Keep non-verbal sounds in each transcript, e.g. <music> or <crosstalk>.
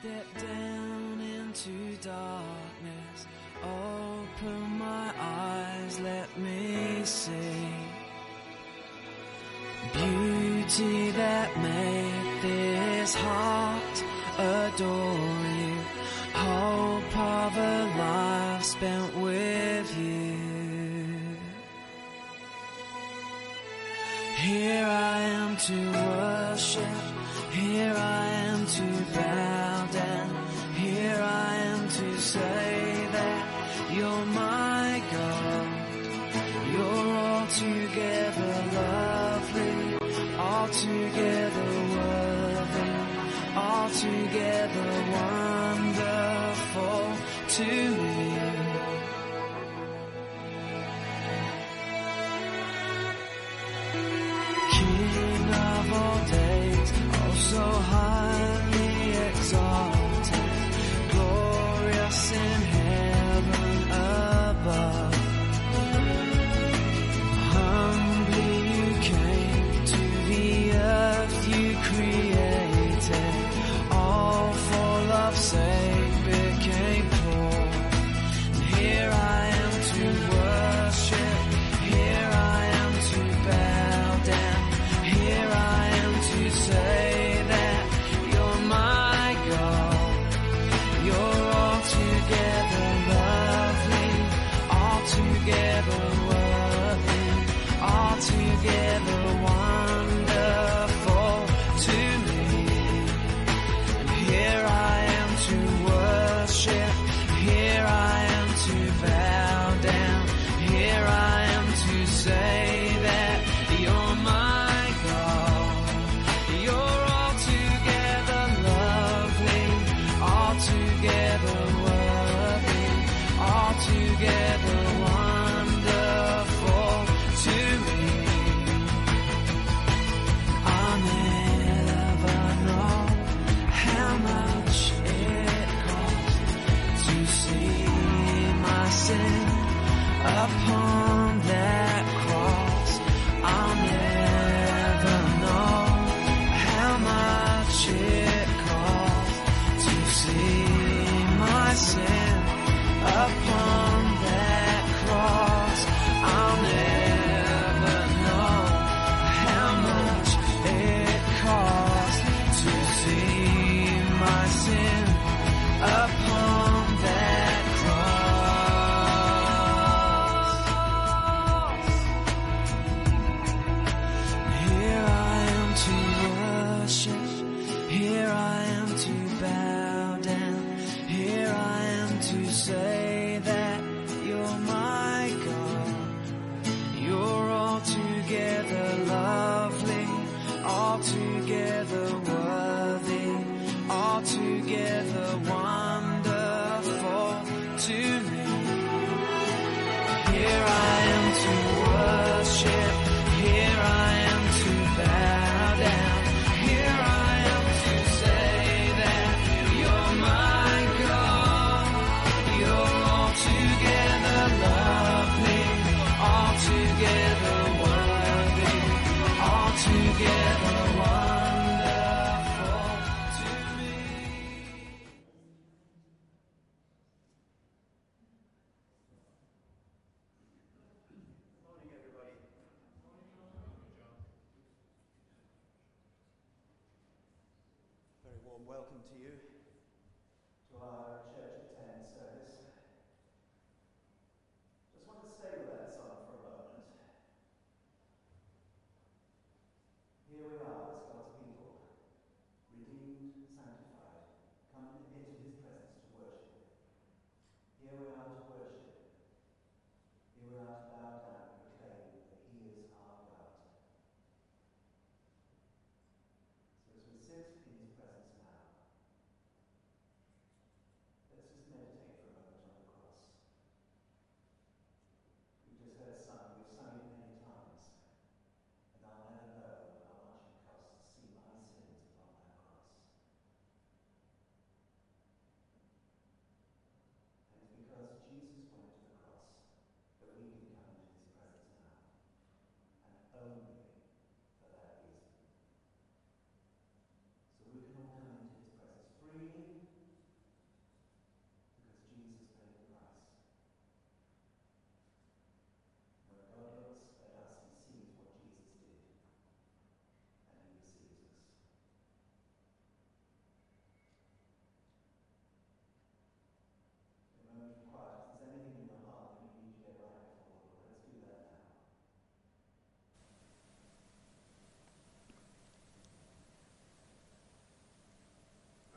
step down into darkness. Open my eyes, let me see beauty that made this heart adore you. Hope of a life spent with you. Here I am to worship. together.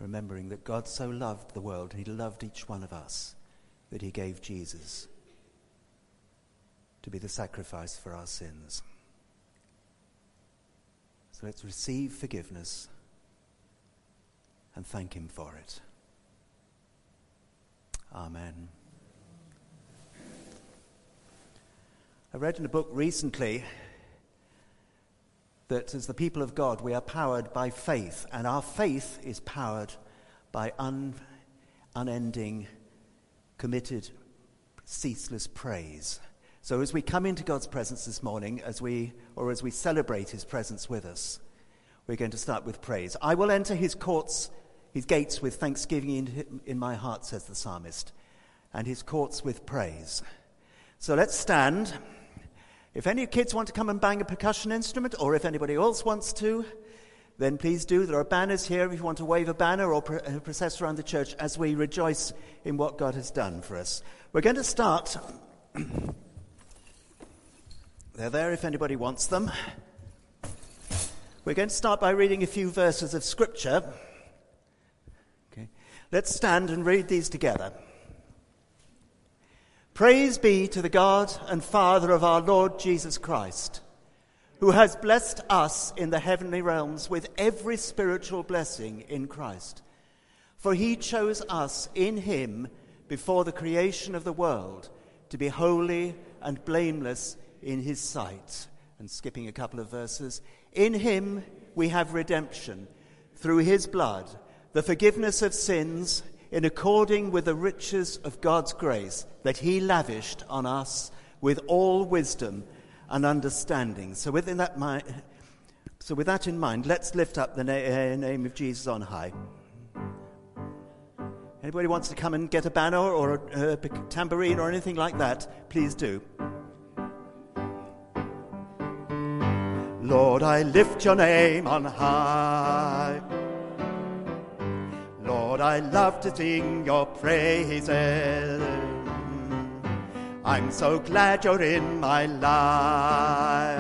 Remembering that God so loved the world, He loved each one of us, that He gave Jesus to be the sacrifice for our sins. So let's receive forgiveness and thank Him for it. Amen. I read in a book recently that as the people of God, we are powered by faith, and our faith is powered by un, unending, committed, ceaseless praise. So as we come into God's presence this morning, as we, or as we celebrate his presence with us, we're going to start with praise. I will enter his courts, his gates with thanksgiving in, in my heart, says the psalmist, and his courts with praise. So let's stand. If any kids want to come and bang a percussion instrument, or if anybody else wants to, then please do. There are banners here if you want to wave a banner or uh, process around the church as we rejoice in what God has done for us. We're going to start. <clears throat> They're there if anybody wants them. We're going to start by reading a few verses of Scripture. Okay. Let's stand and read these together. Praise be to the God and Father of our Lord Jesus Christ, who has blessed us in the heavenly realms with every spiritual blessing in Christ. For he chose us in him before the creation of the world to be holy and blameless in his sight. And skipping a couple of verses, in him we have redemption through his blood, the forgiveness of sins in according with the riches of God's grace that He lavished on us with all wisdom and understanding. So, within that so with that in mind, let's lift up the na- uh, name of Jesus on high. Anybody wants to come and get a banner or a, a tambourine or anything like that, please do. Lord, I lift your name on high. Lord, I love to sing your praises. I'm so glad you're in my life.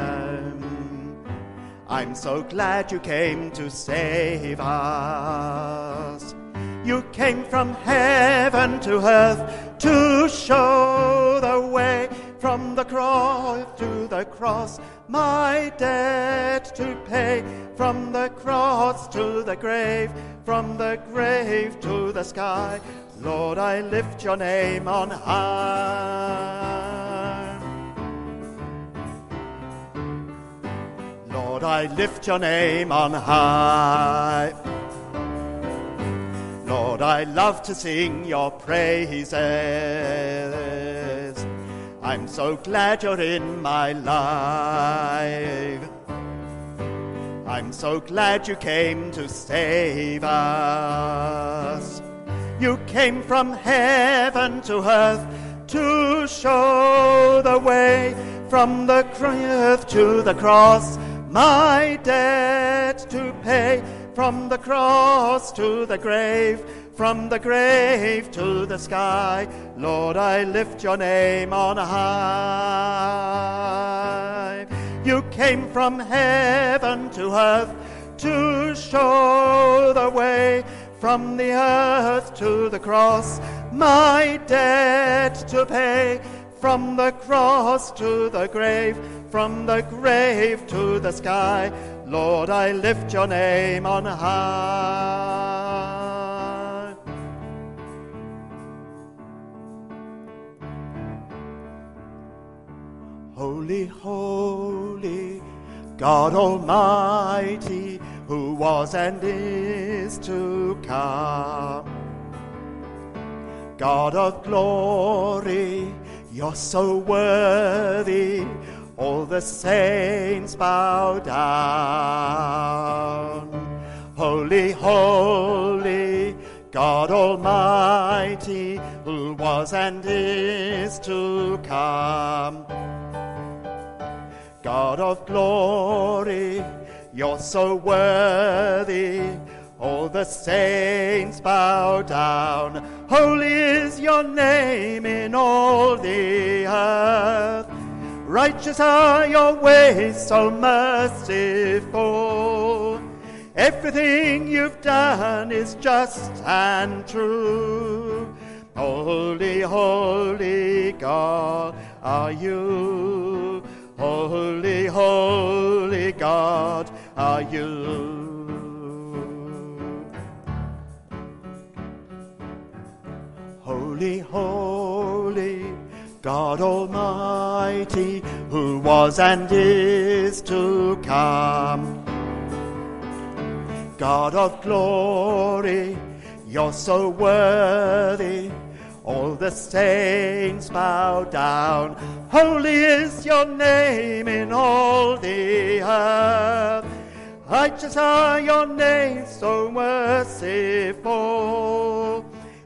I'm so glad you came to save us. You came from heaven to earth to show the way from the cross to the cross, my debt to pay. From the cross to the grave, from the grave to the sky. Lord, I lift your name on high. Lord, I lift your name on high. Lord, I love to sing your praises. I'm so glad you're in my life. I'm so glad you came to save us. You came from heaven to earth to show the way from the earth to the cross. My debt to pay from the cross to the grave from the grave to the sky. Lord, I lift your name on high. You came from heaven to earth to show the way from the earth to the cross, my debt to pay. From the cross to the grave, from the grave to the sky, Lord, I lift your name on high. Holy, holy, God Almighty, who was and is to come. God of glory, you're so worthy, all the saints bow down. Holy, holy, God Almighty, who was and is to come. God of glory, you're so worthy. All the saints bow down. Holy is your name in all the earth. Righteous are your ways, so merciful. Everything you've done is just and true. Holy, holy God are you. Holy, holy God are you. Holy, holy, God Almighty, who was and is to come. God of glory, you're so worthy. All the saints bow down. Holy is your name in all the earth. Righteous are your names, so merciful.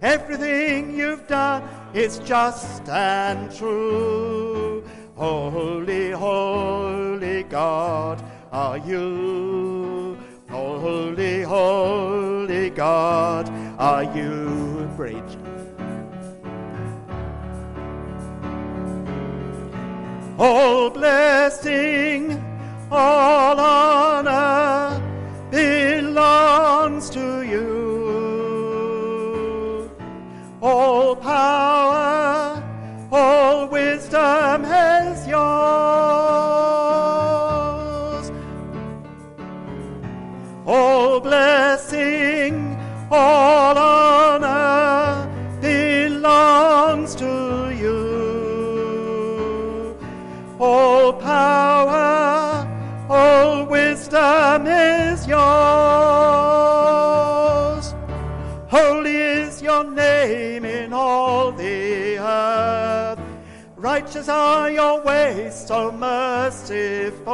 Everything you've done is just and true. Holy, holy God are you. Holy, holy God are you. All blessing, all honor belongs to you. All power, Righteous are your ways, so merciful.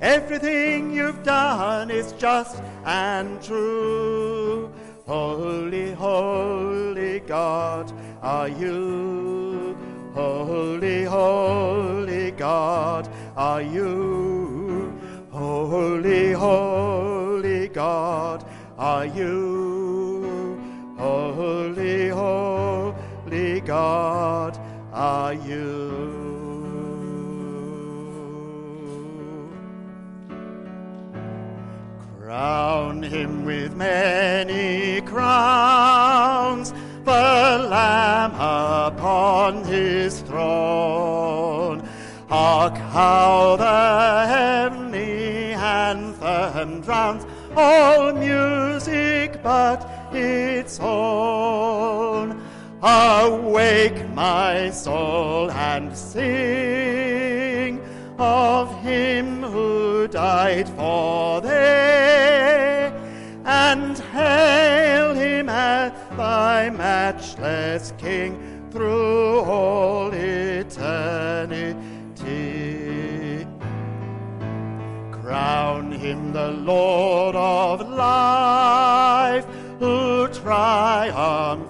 Everything you've done is just and true. Holy, holy God are you. Holy, holy God are you. Holy, holy God are you. Holy, holy God are you. Crown him with many crowns, the Lamb upon his throne. Hark how the heavenly anthem drowns all music but its own. Awake, my soul, and sing of him who died for thee, and hail him as thy matchless King through all eternity. Crown him the Lord of life, who triumphed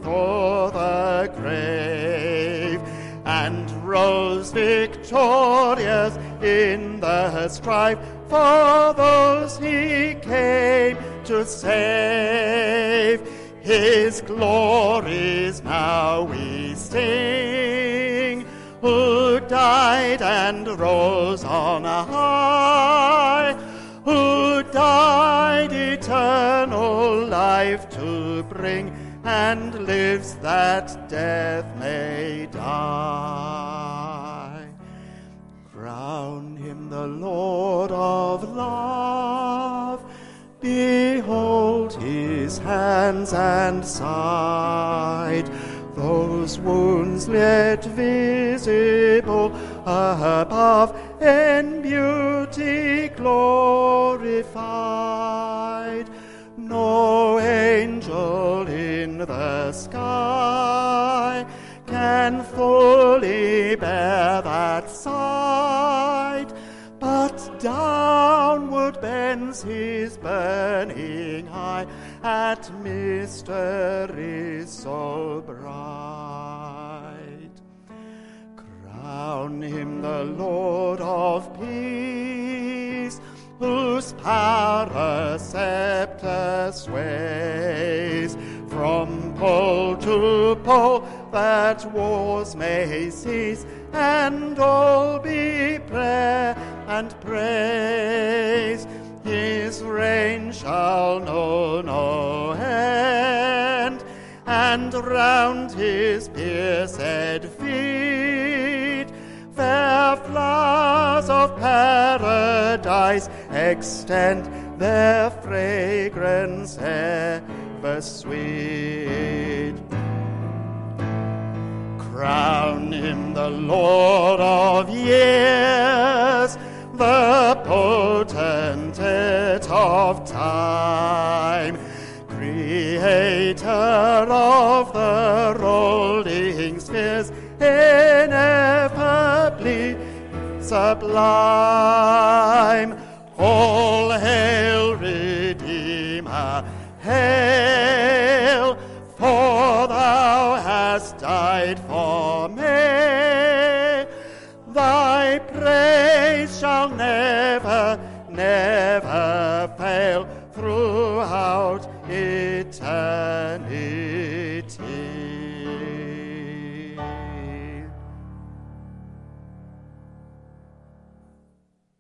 victorious in the strife for those he came to save. His glories now we sing, who died and rose on a high, who died eternal life to bring, and lives that death may die. The Lord of love. Behold his hands and side, those wounds yet visible above, in beauty glorified. No angel in the sky can fully bear that sight, downward bends his burning eye at mysteries so bright. Crown him the Lord of peace, whose power a scepter sways. From pole to pole, that wars may cease, and all be prayer and praise. his reign shall know no end, and round his pierced feet fair flowers of paradise extend their fragrance ever sweet. Crown him the Lord of years, the potentate of time, creator of the rolling spheres, ineffably sublime. All hail,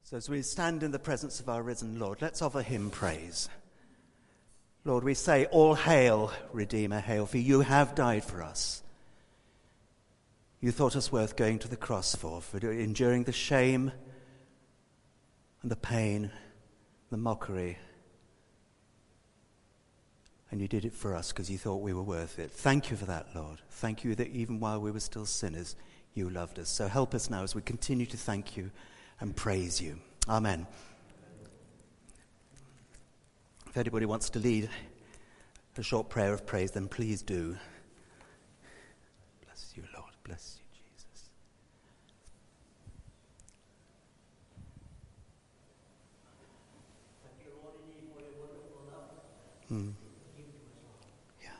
So, as we stand in the presence of our risen Lord, let's offer him praise. Lord, we say, All hail, Redeemer, hail, for you have died for us. You thought us worth going to the cross for, for enduring the shame and the pain, the mockery. And you did it for us because you thought we were worth it. Thank you for that, Lord. Thank you that even while we were still sinners, you loved us. So help us now as we continue to thank you and praise you. Amen. If anybody wants to lead a short prayer of praise, then please do. Bless you, Lord. Bless you, Jesus. Mm. Yeah.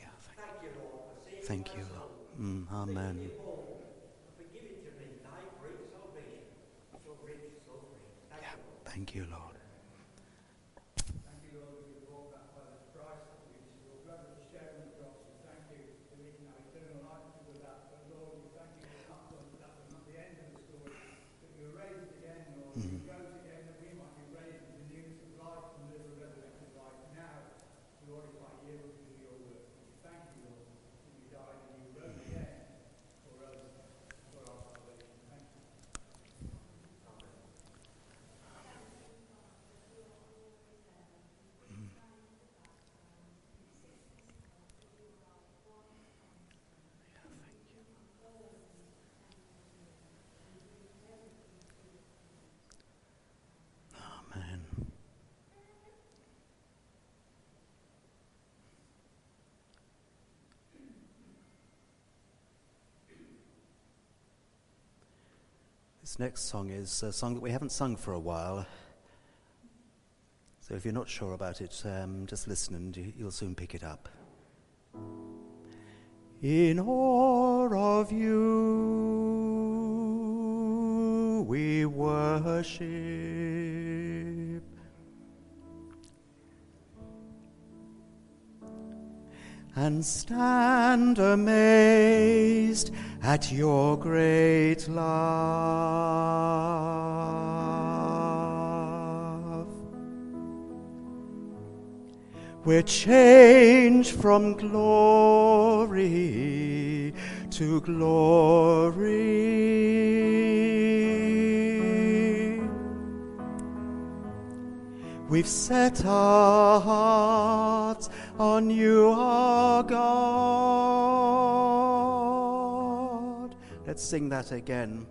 Yeah, thank, thank you, Lord. Mm, amen. Yeah, thank you, Lord. Amen. This next song is a song that we haven't sung for a while. So if you're not sure about it, um, just listen and you- you'll soon pick it up. In awe of you we worship. And stand amazed at your great love. We're changed from glory to glory. We've set our hearts on you, our God. Let's sing that again.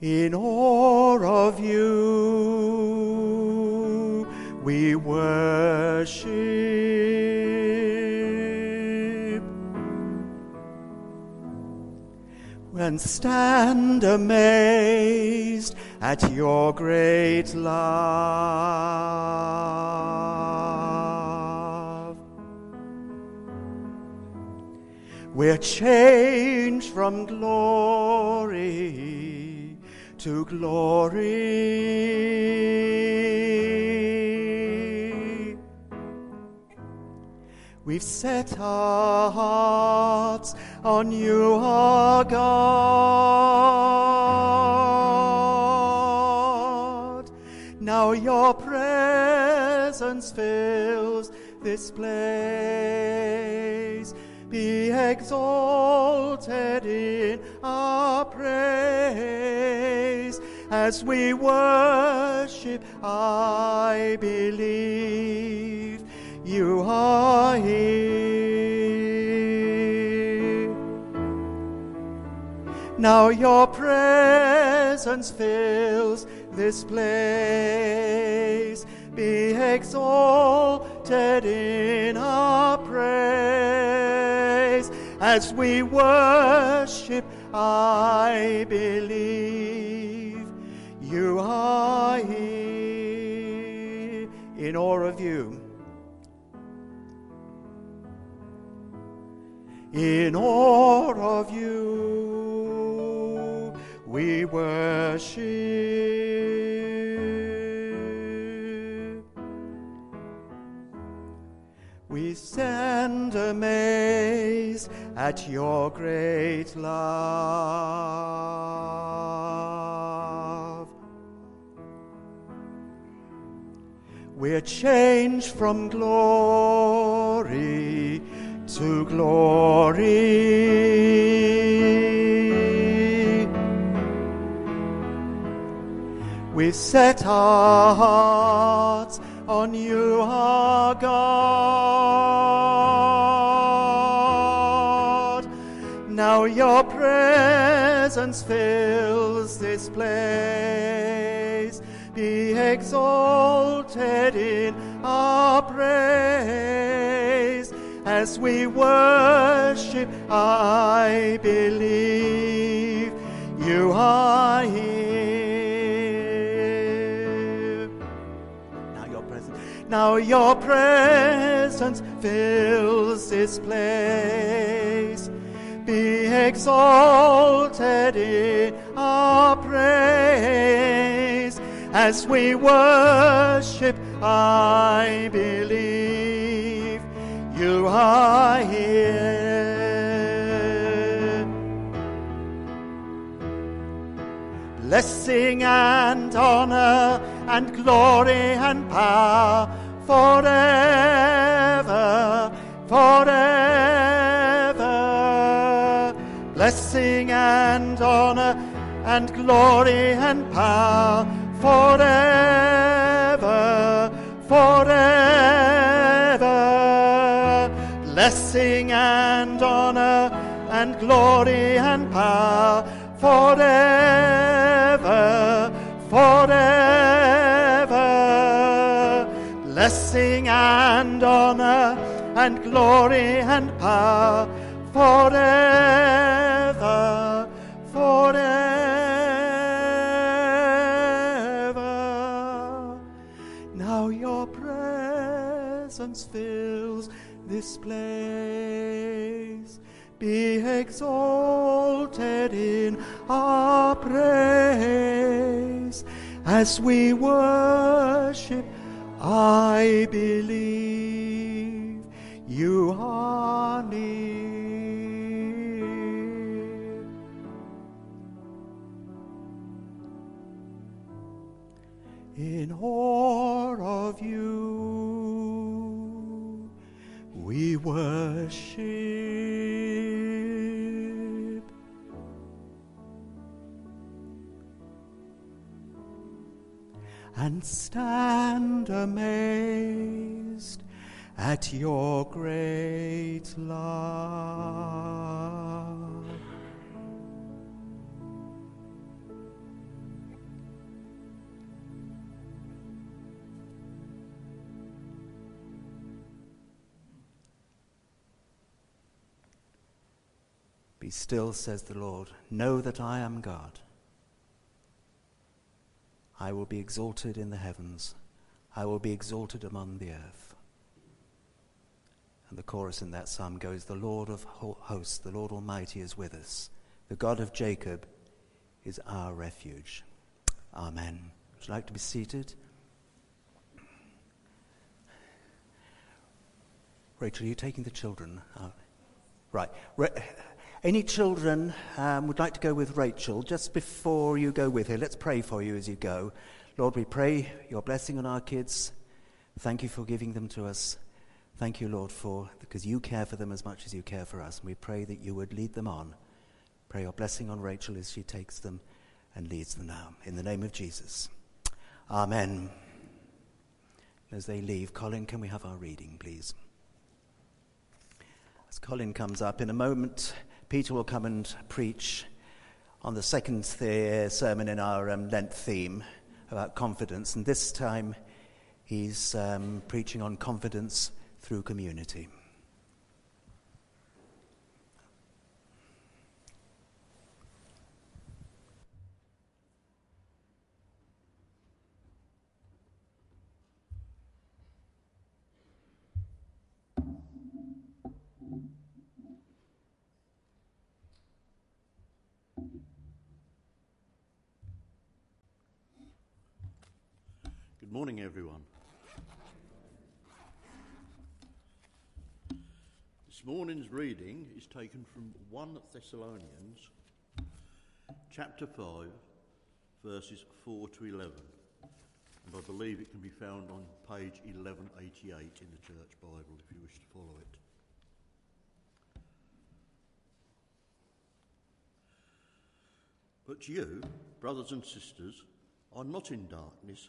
In awe of you we worship and stand amazed at your great love. We're changed from glory to glory. We've set our hearts on you, our God. Now your presence fills this place. Be exalted in our praise as we worship. I believe you are here. Now your presence fills this place. Be exalted in our praise as we worship. I believe you are here in awe of you. In awe of you, we worship. We stand amazed at your great love. We're changed from glory to glory. We set our hearts on you, our God. Now your presence fills this place. Be exalted in our praise as we worship. I believe you are here. Now your presence, now your presence fills this place. Be exalted in our praise as we worship. I believe you are here. Blessing and honor and glory and power forever, forever. Blessing and honor and glory and power forever, forever. Blessing and honor and glory and power forever, forever. Blessing and honor and glory and power forever, forever. Now your presence fills this place. Be exalted in our praise as we worship. I believe you are near. In awe of you, we worship. And stand amazed at your great love. Be still, says the Lord. Know that I am God. I will be exalted in the heavens. I will be exalted among the earth. And the chorus in that psalm goes The Lord of hosts, the Lord Almighty is with us. The God of Jacob is our refuge. Amen. Would you like to be seated? Rachel, are you taking the children? out? right. Ra- any children um, would like to go with Rachel just before you go with her? Let's pray for you as you go. Lord, we pray your blessing on our kids. Thank you for giving them to us. Thank you, Lord, for because you care for them as much as you care for us. And we pray that you would lead them on. Pray your blessing on Rachel as she takes them and leads them now. In the name of Jesus. Amen. As they leave, Colin, can we have our reading, please? As Colin comes up in a moment, Peter will come and preach on the second sermon in our um, Lent theme about confidence, and this time he's um, preaching on confidence through community. Good morning, everyone. This morning's reading is taken from 1 Thessalonians chapter 5, verses 4 to 11. And I believe it can be found on page 1188 in the Church Bible if you wish to follow it. But you, brothers and sisters, are not in darkness,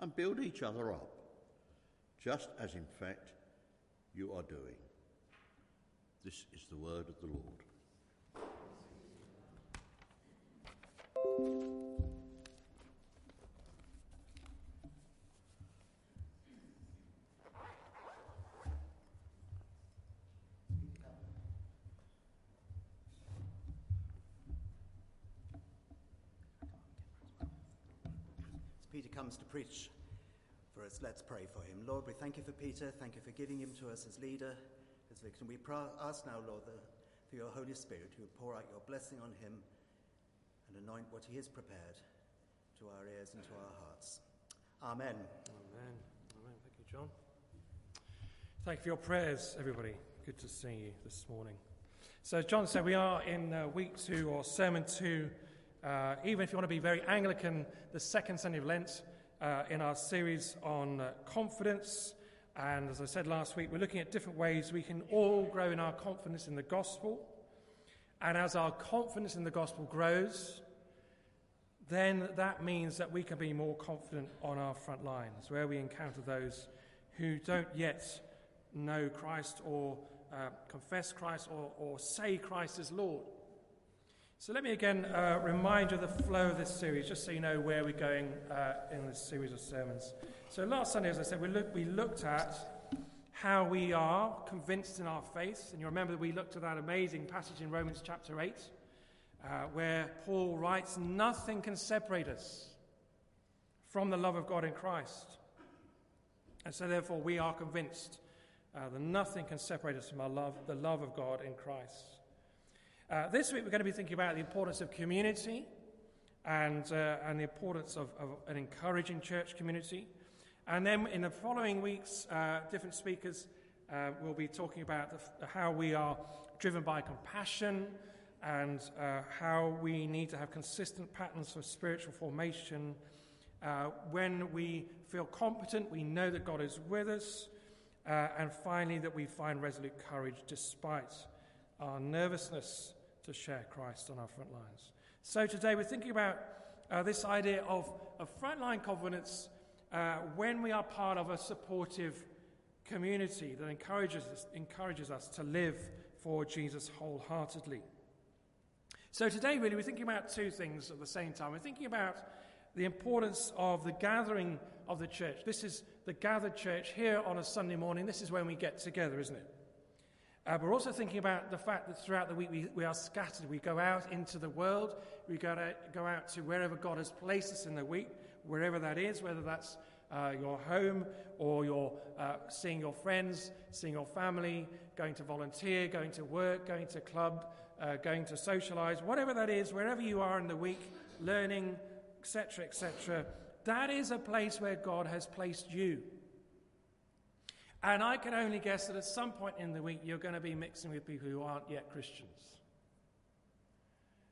and build each other up, just as in fact you are doing. This is the word of the Lord. Peter comes to preach for us, let's pray for him. Lord, we thank you for Peter. Thank you for giving him to us as leader, as victim. We ask now, Lord, through your Holy Spirit, would pour out your blessing on him and anoint what he has prepared to our ears and to our hearts. Amen. Amen. Amen. Thank you, John. Thank you for your prayers, everybody. Good to see you this morning. So, John said, we are in uh, week two or sermon two. Uh, even if you want to be very Anglican, the second Sunday of Lent uh, in our series on uh, confidence. And as I said last week, we're looking at different ways we can all grow in our confidence in the gospel. And as our confidence in the gospel grows, then that means that we can be more confident on our front lines, where we encounter those who don't yet know Christ or uh, confess Christ or, or say Christ is Lord. So let me again uh, remind you of the flow of this series, just so you know where we're going uh, in this series of sermons. So last Sunday, as I said, we, look, we looked at how we are convinced in our faith, and you remember that we looked at that amazing passage in Romans chapter 8, uh, where Paul writes, Nothing can separate us from the love of God in Christ. And so, therefore, we are convinced uh, that nothing can separate us from our love, the love of God in Christ. Uh, this week, we're going to be thinking about the importance of community and, uh, and the importance of, of, an encouraging church community. And then in the following weeks, uh, different speakers uh, will be talking about the, how we are driven by compassion and uh, how we need to have consistent patterns of spiritual formation. Uh, when we feel competent, we know that God is with us. and finally, that we find resolute courage despite our nervousness to share Christ on our front lines. So today we're thinking about uh, this idea of, of frontline confidence uh, when we are part of a supportive community that encourages us, encourages us to live for Jesus wholeheartedly. So today, really, we're thinking about two things at the same time. We're thinking about the importance of the gathering of the church. This is the gathered church here on a Sunday morning. This is when we get together, isn't it? Uh, we're also thinking about the fact that throughout the week we, we are scattered. We go out into the world, we go, to, go out to wherever God has placed us in the week, wherever that is, whether that's uh, your home or you're uh, seeing your friends, seeing your family, going to volunteer, going to work, going to club, uh, going to socialize, whatever that is, wherever you are in the week, learning, etc., etc. That is a place where God has placed you. And I can only guess that at some point in the week you're going to be mixing with people who aren't yet Christians.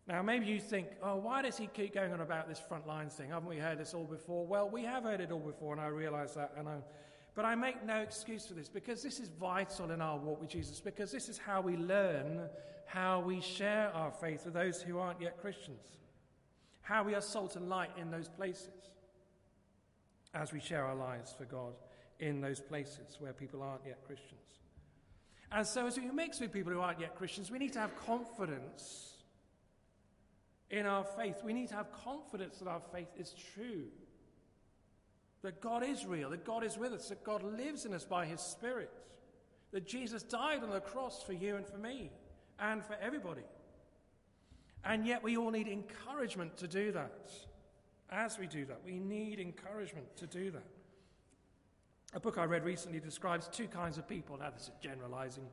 Now, maybe you think, oh, why does he keep going on about this front lines thing? Haven't we heard this all before? Well, we have heard it all before, and I realize that. And I, but I make no excuse for this because this is vital in our walk with Jesus, because this is how we learn how we share our faith with those who aren't yet Christians, how we are salt and light in those places as we share our lives for God in those places where people aren't yet Christians. And so, as we mix with people who aren't yet Christians, we need to have confidence in our faith. We need to have confidence that our faith is true, that God is real, that God is with us, that God lives in us by His Spirit, that Jesus died on the cross for you and for me and for everybody. And yet, we all need encouragement to do that. As we do that, we need encouragement to do that. A book I read recently describes two kinds of people. Now, this is generalizing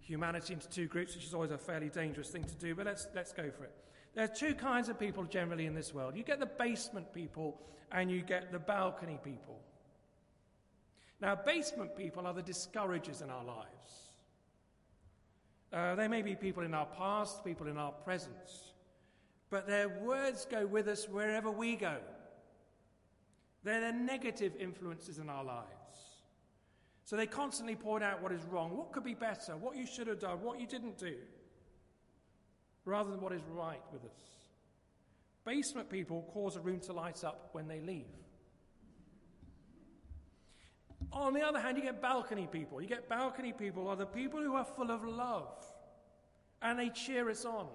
humanity into two groups, which is always a fairly dangerous thing to do, but let's, let's go for it. There are two kinds of people generally in this world you get the basement people and you get the balcony people. Now, basement people are the discouragers in our lives. Uh, they may be people in our past, people in our present, but their words go with us wherever we go. They're the negative influences in our lives. So they constantly point out what is wrong, what could be better, what you should have done, what you didn't do, rather than what is right with us. Basement people cause a room to light up when they leave. On the other hand, you get balcony people. You get balcony people are the people who are full of love and they cheer us on.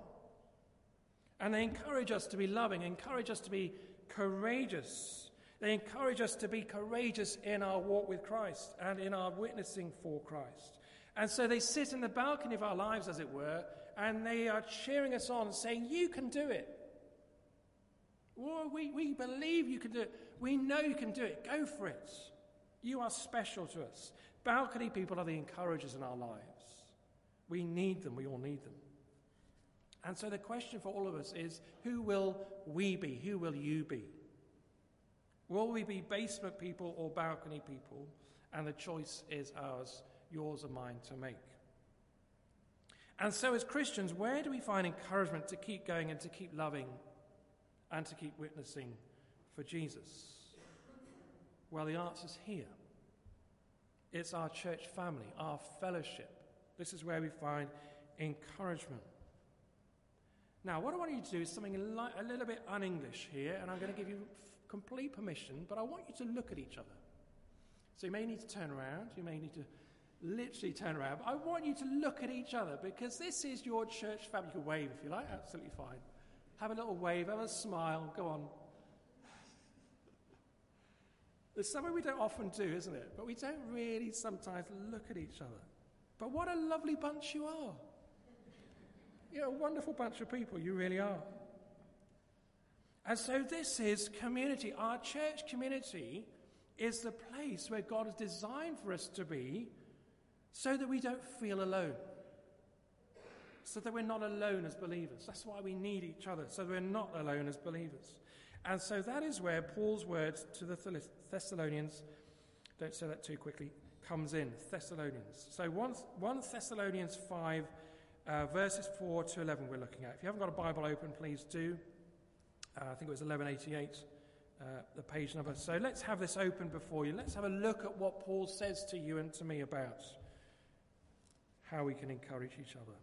And they encourage us to be loving, encourage us to be courageous they encourage us to be courageous in our walk with Christ and in our witnessing for Christ. And so they sit in the balcony of our lives, as it were, and they are cheering us on, saying, You can do it. we, we believe you can do it. We know you can do it. Go for it. You are special to us. Balcony people are the encouragers in our lives. We need them. We all need them. And so the question for all of us is who will we be? Who will you be? Will we be basement people or balcony people? And the choice is ours, yours and mine to make. And so, as Christians, where do we find encouragement to keep going and to keep loving and to keep witnessing for Jesus? Well, the answer is here. It's our church family, our fellowship. This is where we find encouragement. Now, what I want you to do is something a little bit un English here, and I'm going to give you complete permission, but I want you to look at each other. So you may need to turn around, you may need to literally turn around, but I want you to look at each other because this is your church family. You can wave if you like, absolutely fine. Have a little wave, have a smile, go on. There's something we don't often do, isn't it? But we don't really sometimes look at each other. But what a lovely bunch you are. You're a wonderful bunch of people, you really are. And so, this is community. Our church community is the place where God has designed for us to be so that we don't feel alone. So that we're not alone as believers. That's why we need each other, so we're not alone as believers. And so that is where Paul's words to the Thessalonians, don't say that too quickly, comes in. Thessalonians. So 1, 1 Thessalonians 5, uh, verses 4 to 11, we're looking at. If you haven't got a Bible open, please do. Uh, I think it was 1188, uh, the page number. So let's have this open before you. Let's have a look at what Paul says to you and to me about how we can encourage each other.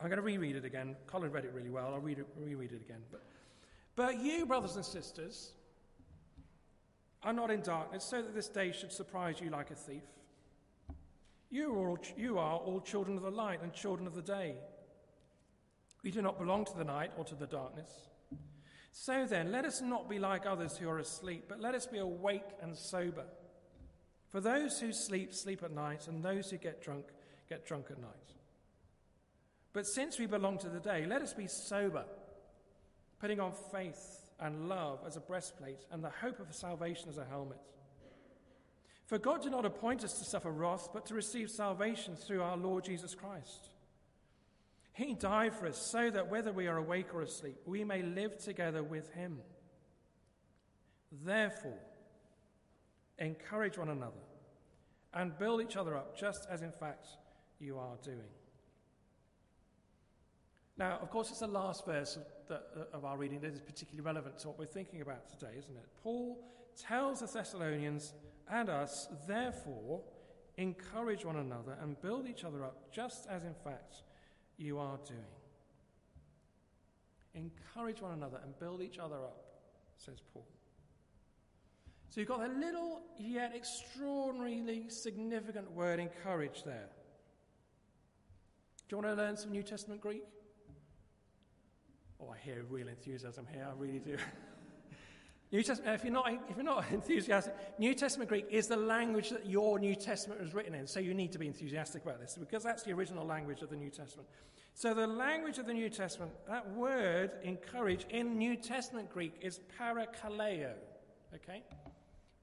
I'm going to reread it again. Colin read it really well. I'll read it, reread it again. But, but you, brothers and sisters, are not in darkness, so that this day should surprise you like a thief. You are, all, you are all children of the light and children of the day. We do not belong to the night or to the darkness. So then, let us not be like others who are asleep, but let us be awake and sober. For those who sleep, sleep at night, and those who get drunk, get drunk at night. But since we belong to the day, let us be sober, putting on faith and love as a breastplate, and the hope of salvation as a helmet. For God did not appoint us to suffer wrath, but to receive salvation through our Lord Jesus Christ. He died for us so that whether we are awake or asleep, we may live together with him. Therefore, encourage one another and build each other up, just as in fact you are doing. Now, of course, it's the last verse of, uh, of our reading that is particularly relevant to what we're thinking about today, isn't it? Paul tells the Thessalonians and us, therefore, encourage one another and build each other up, just as in fact you are doing. Encourage one another and build each other up, says Paul. So you've got a little yet extraordinarily significant word encourage there. Do you want to learn some New Testament Greek? Oh, I hear real enthusiasm here, I really do. <laughs> New Testament, if you're, not, if you're not <laughs> enthusiastic, New Testament Greek is the language that your New Testament was written in. So you need to be enthusiastic about this because that's the original language of the New Testament. So the language of the New Testament, that word encourage in New Testament Greek is parakaleo. Okay?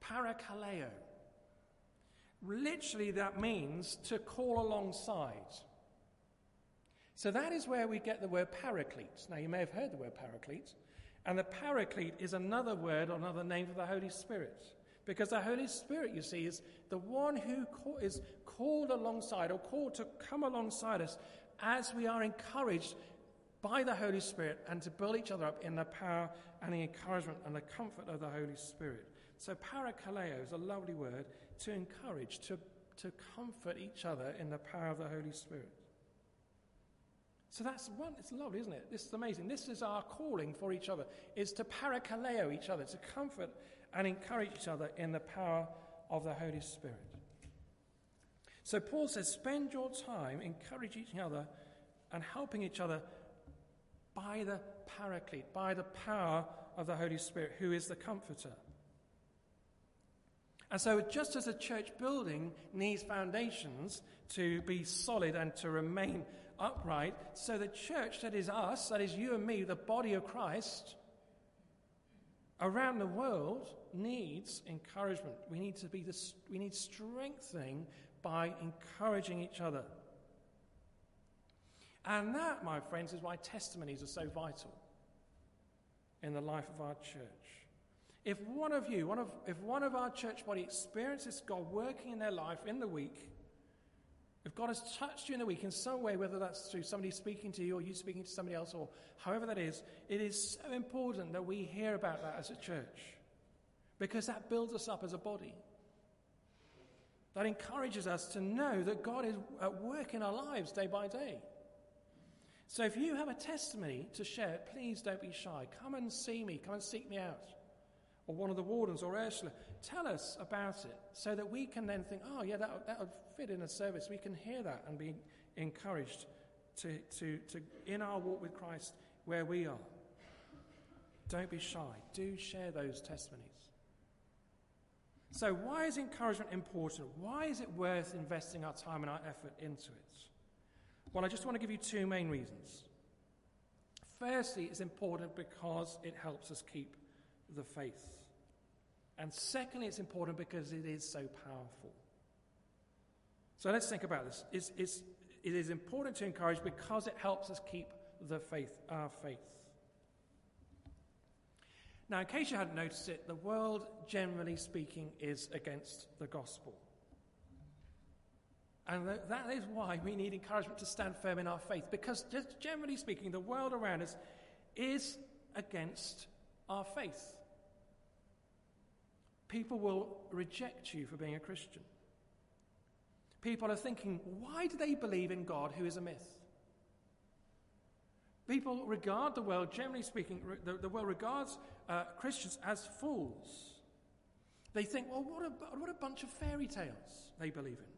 Parakaleo. Literally, that means to call alongside. So that is where we get the word paraclete. Now, you may have heard the word paraclete. And the paraclete is another word, or another name for the Holy Spirit. Because the Holy Spirit, you see, is the one who is called alongside or called to come alongside us as we are encouraged by the Holy Spirit and to build each other up in the power and the encouragement and the comfort of the Holy Spirit. So, parakaleo is a lovely word to encourage, to, to comfort each other in the power of the Holy Spirit. So that's one, it's lovely, isn't it? This is amazing. This is our calling for each other, is to parakaleo each other, to comfort and encourage each other in the power of the Holy Spirit. So Paul says, spend your time encouraging each other and helping each other by the paraclete, by the power of the Holy Spirit, who is the comforter. And so, just as a church building needs foundations to be solid and to remain upright. So the church that is us, that is you and me, the body of Christ, around the world needs encouragement. We need to be the, we need strengthening by encouraging each other. And that, my friends, is why testimonies are so vital in the life of our church. If one of you, one of, if one of our church body experiences God working in their life in the week, if God has touched you in the week in some way, whether that's through somebody speaking to you or you speaking to somebody else or however that is, it is so important that we hear about that as a church because that builds us up as a body. That encourages us to know that God is at work in our lives day by day. So if you have a testimony to share, please don't be shy. Come and see me, come and seek me out or one of the wardens or Ursula, tell us about it so that we can then think, oh, yeah, that, would fit in a service. We can hear that and be encouraged to, to, to, in our walk with Christ where we are. Don't be shy. Do share those testimonies. So, why is encouragement important? Why is it worth investing our time and our effort into it? Well, I just want to give you two main reasons. Firstly, it's important because it helps us keep the faith. And secondly, it's important because it is so powerful. So let's think about this. It's, it's, it is important to encourage because it helps us keep the faith, our faith. Now, in case you hadn't noticed it, the world, generally speaking, is against the gospel. And that is why we need encouragement to stand firm in our faith, because just generally speaking, the world around us is against our faith. People will reject you for being a Christian. People are thinking, why do they believe in God who is a myth? People regard the world, generally speaking, the, the world regards uh, Christians as fools. They think, well, what a, what a bunch of fairy tales they believe in.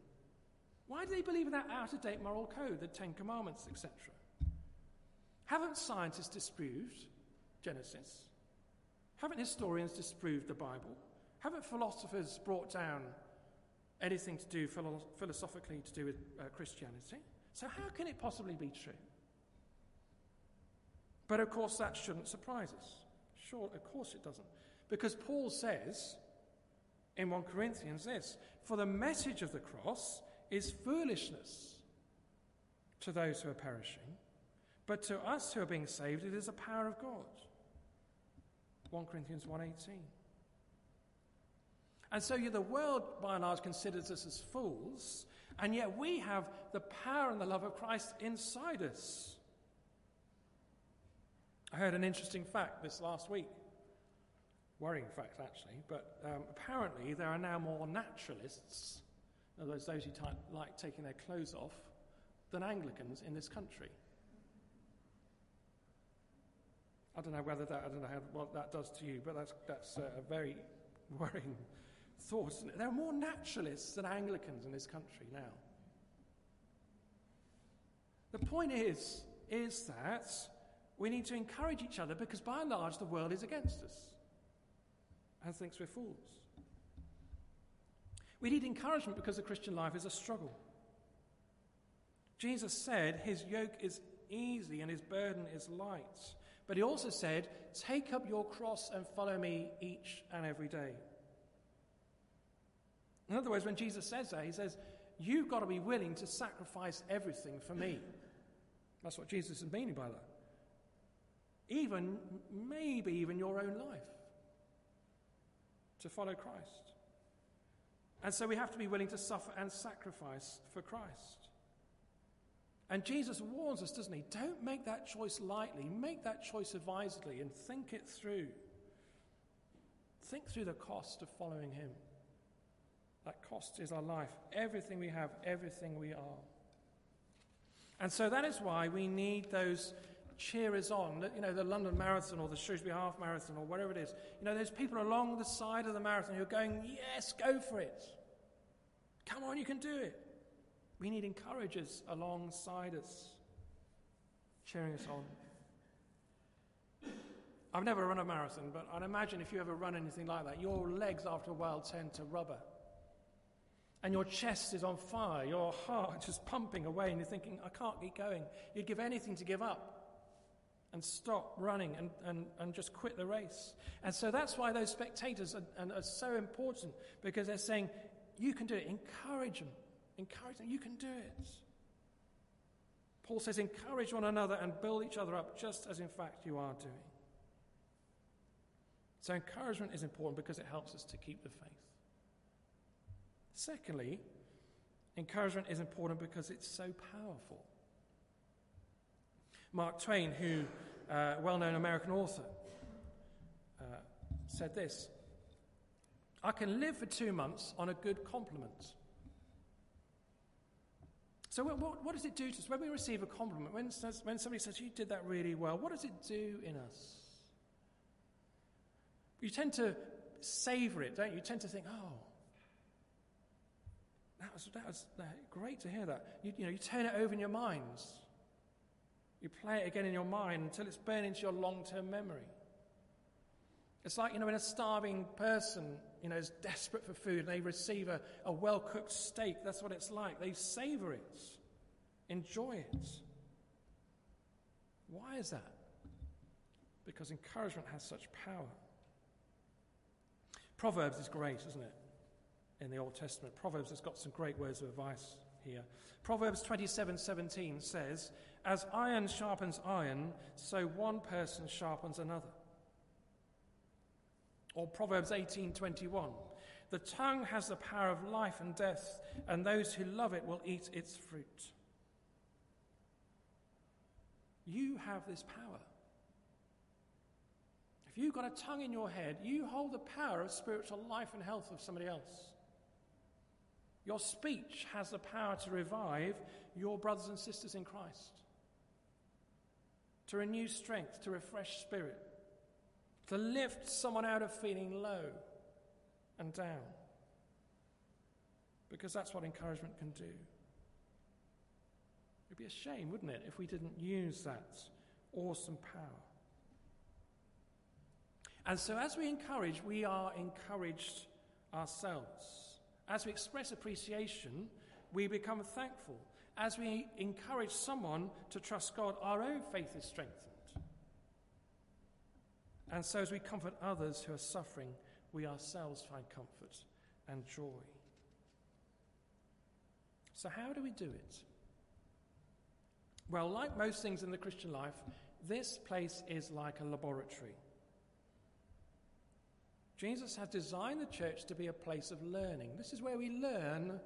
Why do they believe in that out of date moral code, the Ten Commandments, etc.? Haven't scientists disproved Genesis? Haven't historians disproved the Bible? Haven't philosophers brought down anything to do philo- philosophically to do with uh, Christianity? So, how can it possibly be true? But of course, that shouldn't surprise us. Sure, of course it doesn't. Because Paul says in 1 Corinthians this For the message of the cross is foolishness to those who are perishing, but to us who are being saved, it is the power of God. 1 Corinthians 1:18. And so yeah, the world, by and large, considers us as fools, and yet we have the power and the love of Christ inside us. I heard an interesting fact this last week. Worrying fact, actually, but um, apparently there are now more naturalists, in other words, those who ty- like taking their clothes off, than Anglicans in this country. I don't know whether that, I don't know how, what that does to you, but that's, that's uh, a very <laughs> worrying thought. There are more naturalists than Anglicans in this country now. The point is, is that we need to encourage each other because by and large the world is against us and thinks we're fools. We need encouragement because the Christian life is a struggle. Jesus said his yoke is easy and his burden is light. But he also said, Take up your cross and follow me each and every day. In other words, when Jesus says that, he says, You've got to be willing to sacrifice everything for me. That's what Jesus is meaning by that. Even, maybe even your own life to follow Christ. And so we have to be willing to suffer and sacrifice for Christ. And Jesus warns us, doesn't he? Don't make that choice lightly. Make that choice advisedly and think it through. Think through the cost of following him. That cost is our life, everything we have, everything we are. And so that is why we need those cheerers on, you know, the London Marathon or the Shrewsbury Half Marathon or whatever it is. You know, there's people along the side of the marathon who are going, yes, go for it. Come on, you can do it. We need encouragers alongside us, cheering us on. I've never run a marathon, but I'd imagine if you ever run anything like that, your legs after a while tend to rubber. And your chest is on fire, your heart <laughs> just pumping away, and you're thinking, I can't keep going. You'd give anything to give up and stop running and, and, and just quit the race. And so that's why those spectators are, are so important because they're saying, You can do it. Encourage them. Encourage them. You can do it. Paul says, Encourage one another and build each other up, just as in fact you are doing. So, encouragement is important because it helps us to keep the faith. Secondly, encouragement is important because it's so powerful. Mark Twain, who uh, well-known American author, uh, said this: "I can live for two months on a good compliment." So, what, what, does it do to us when we receive a compliment? When, when somebody says, "You did that really well," what does it do in us? You tend to savor it, don't you? You tend to think, "Oh." That was, that was great to hear that. You, you know, you turn it over in your minds. You play it again in your mind until it's burned into your long term memory. It's like, you know, when a starving person, you know, is desperate for food and they receive a, a well cooked steak. That's what it's like. They savor it, enjoy it. Why is that? Because encouragement has such power. Proverbs is great, isn't it? In the Old Testament. Proverbs has got some great words of advice here. Proverbs 27:17 says, "As iron sharpens iron, so one person sharpens another." Or Proverbs 18:21, "The tongue has the power of life and death, and those who love it will eat its fruit." You have this power. If you've got a tongue in your head, you hold the power of spiritual life and health of somebody else. Your speech has the power to revive your brothers and sisters in Christ. to renew strength, to refresh spirit, to lift someone out of feeling low and down. Because that's what encouragement can do. It'd be a shame, wouldn't it, if we didn't use that awesome power. And so, as we encourage, we are encouraged ourselves. As we express appreciation, we become thankful. As we encourage someone to trust God, our own faith is strengthened. And so, as we comfort others who are suffering, we ourselves find comfort and joy. So, how do we do it? Well, like most things in the Christian life, this place is like a laboratory. Jesus has designed the church to be a place of learning. This is where we learn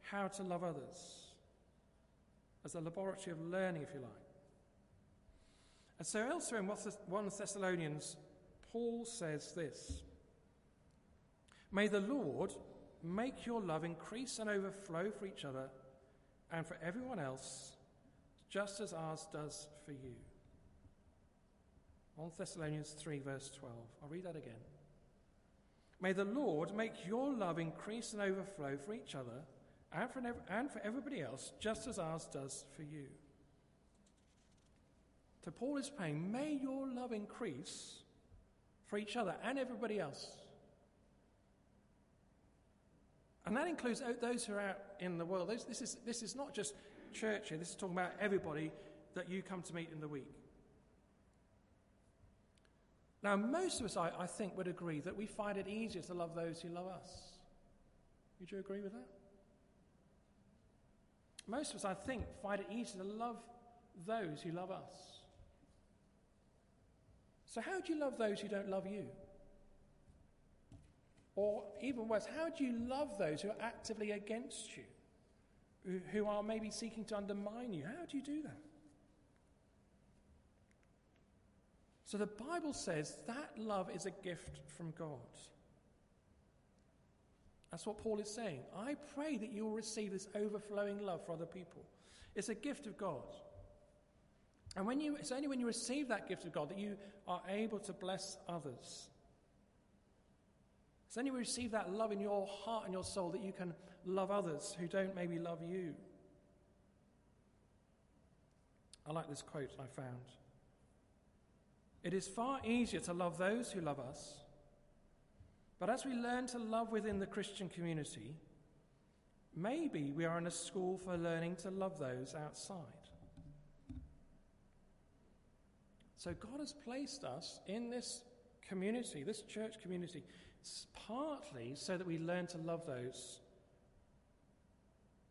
how to love others, as a laboratory of learning, if you like. And so, elsewhere in 1 Thessalonians, Paul says this May the Lord make your love increase and overflow for each other and for everyone else, just as ours does for you. 1 Thessalonians 3, verse 12. I'll read that again. May the Lord make your love increase and overflow for each other and for, and for everybody else, just as ours does for you. So Paul is praying, may your love increase for each other and everybody else. And that includes those who are out in the world. This is, this is not just church here, this is talking about everybody that you come to meet in the week. Now, most of us, I, I think, would agree that we find it easier to love those who love us. Would you agree with that? Most of us, I think, find it easier to love those who love us. So, how do you love those who don't love you? Or even worse, how do you love those who are actively against you, who, who are maybe seeking to undermine you? How do you do that? So the Bible says that love is a gift from God. That's what Paul is saying. I pray that you will receive this overflowing love for other people. It's a gift of God. And when you, it's only when you receive that gift of God that you are able to bless others. It's only when you receive that love in your heart and your soul that you can love others who don't maybe love you. I like this quote I found. It is far easier to love those who love us. But as we learn to love within the Christian community, maybe we are in a school for learning to love those outside. So God has placed us in this community, this church community, partly so that we learn to love those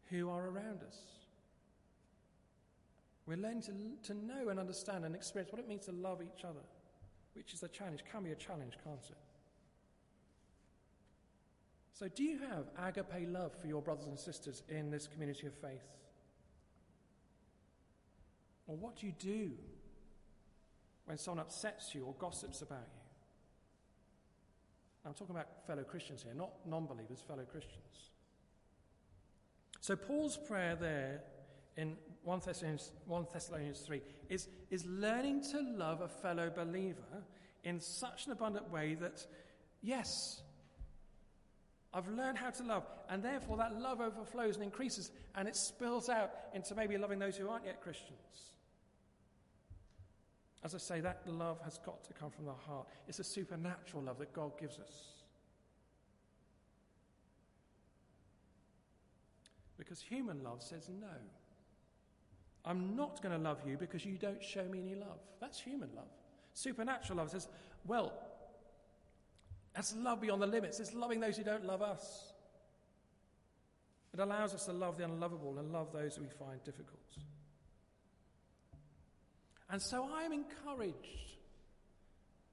who are around us. We're learning to, to know and understand and experience what it means to love each other, which is a challenge, can be a challenge, can't it? So, do you have agape love for your brothers and sisters in this community of faith? Or what do you do when someone upsets you or gossips about you? I'm talking about fellow Christians here, not non believers, fellow Christians. So, Paul's prayer there in 1 Thessalonians, 1 Thessalonians 3 is, is learning to love a fellow believer in such an abundant way that, yes, I've learned how to love, and therefore that love overflows and increases, and it spills out into maybe loving those who aren't yet Christians. As I say, that love has got to come from the heart. It's a supernatural love that God gives us. Because human love says no. I'm not going to love you because you don't show me any love. That's human love. Supernatural love says, well, that's love beyond the limits. It's loving those who don't love us. It allows us to love the unlovable and love those we find difficult. And so I am encouraged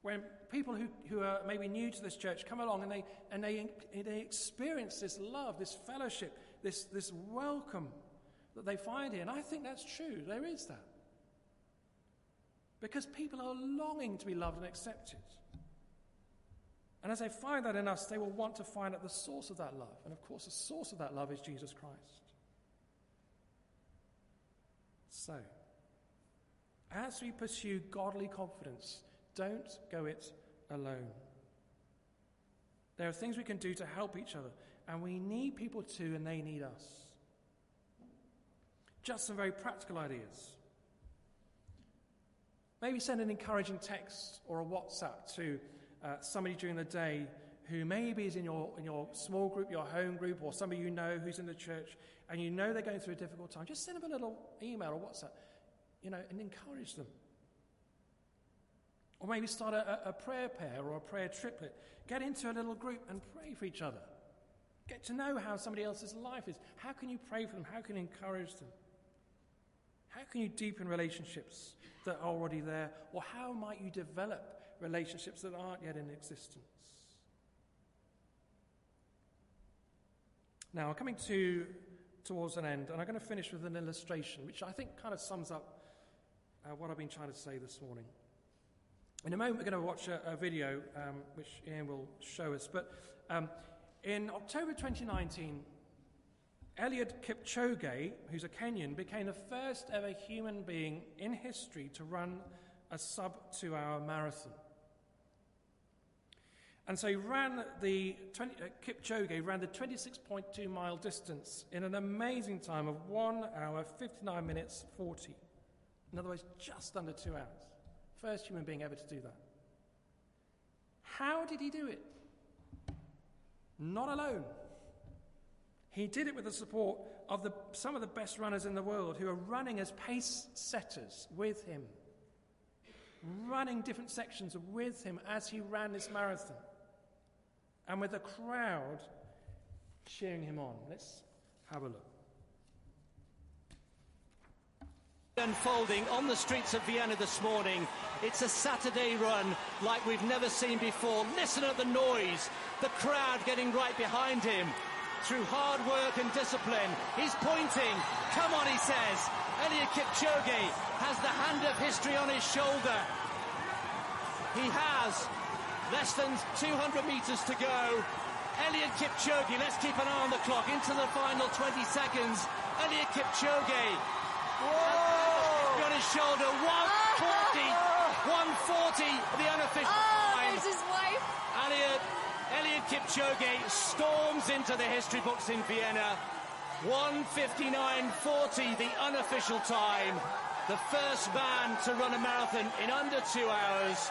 when people who, who are maybe new to this church come along and they, and they, they experience this love, this fellowship, this, this welcome that they find here. And I think that's true. There is that. Because people are longing to be loved and accepted. And as they find that in us, they will want to find out the source of that love. And of course, the source of that love is Jesus Christ. So, As we pursue godly confidence, don't go it alone. There are things we can do to help each other, and we need people too, and they need us. Just some very practical ideas. Maybe send an encouraging text or a WhatsApp to uh, somebody during the day who maybe is in your, in your small group, your home group, or somebody you know who's in the church, and you know they're going through a difficult time. Just send them a little email or WhatsApp, you know, and encourage them. Or maybe start a, a prayer pair or a prayer triplet. Get into a little group and pray for each other. Get to know how somebody else's life is. How can you pray for them? How can you encourage them? How can you deepen relationships that are already there? Or how might you develop relationships that aren't yet in existence? Now, I'm coming to towards an end, and I'm going to finish with an illustration, which I think kind of sums up uh, what I've been trying to say this morning. In a moment, we're going to watch a, a video um, which Ian will show us. But um, in October 2019, Eliud Kipchoge, who's a Kenyan, became the first ever human being in history to run a sub two hour marathon. And so he ran the 20, uh, Kipchoge ran the 26.2 mile distance in an amazing time of 1 hour 59 minutes 40. In other words, just under 2 hours. First human being ever to do that. How did he do it? Not alone. He did it with the support of the, some of the best runners in the world who are running as pace setters with him, running different sections with him as he ran this marathon, and with a crowd cheering him on. Let's have a look. unfolding on the streets of Vienna this morning. It's a Saturday run like we've never seen before. Listen at the noise, the crowd getting right behind him. Through hard work and discipline, he's pointing. Come on, he says. Eliud Kipchoge has the hand of history on his shoulder. He has less than 200 metres to go. Eliud Kipchoge, let's keep an eye on the clock, into the final 20 seconds. Eliud Kipchoge on his shoulder. 140. 140, the unofficial Oh, time. there's his wife. Eliud, Kipchoge storms into the history books in Vienna. 159.40, the unofficial time. The first man to run a marathon in under two hours.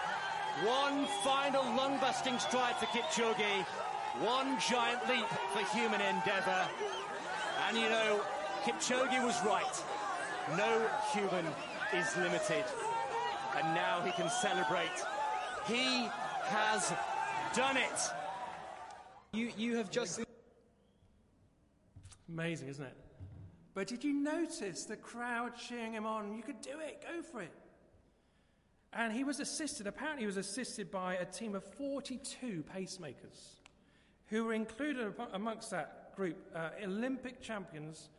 One final lung-busting stride for Kipchoge. One giant leap for human endeavour. And you know, Kipchoge was right. No human is limited. And now he can celebrate. He has done it. You, you have just Amazing, isn't it? But did you notice the crowd cheering him on? You could do it, go for it. And he was assisted, apparently, he was assisted by a team of 42 pacemakers who were included amongst that group, uh, Olympic champions.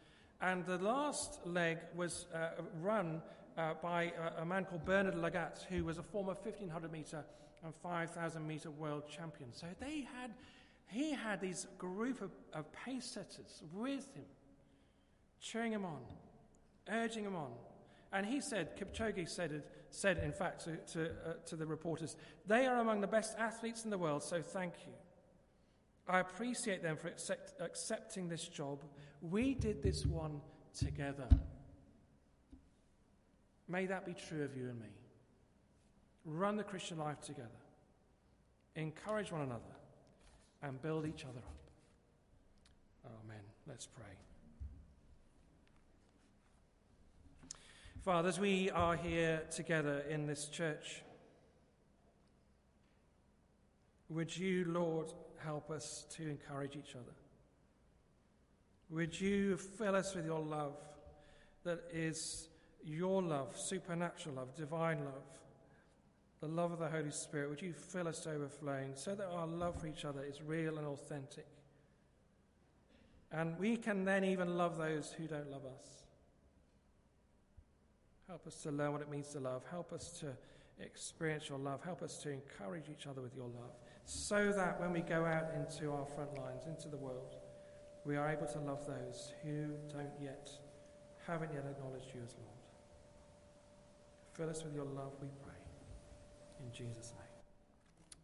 And the last leg was uh, run uh, by a, a man called Bernard Lagat, who was a former 1500 meter and 5000 meter world champion. So they had, he had these group of, of pace setters with him, cheering him on, urging him on. And he said, Kipchoge said, said in fact to, to, uh, to the reporters, they are among the best athletes in the world, so thank you. I appreciate them for accept, accepting this job. We did this one together. May that be true of you and me. Run the Christian life together, encourage one another, and build each other up. Amen. Let's pray. Fathers, we are here together in this church. Would you, Lord, help us to encourage each other? Would you fill us with your love that is your love, supernatural love, divine love, the love of the Holy Spirit? Would you fill us to overflowing so that our love for each other is real and authentic? And we can then even love those who don't love us. Help us to learn what it means to love. Help us to experience your love. Help us to encourage each other with your love so that when we go out into our front lines, into the world, we are able to love those who don't yet, haven't yet acknowledged you as Lord. Fill us with your love, we pray. In Jesus' name.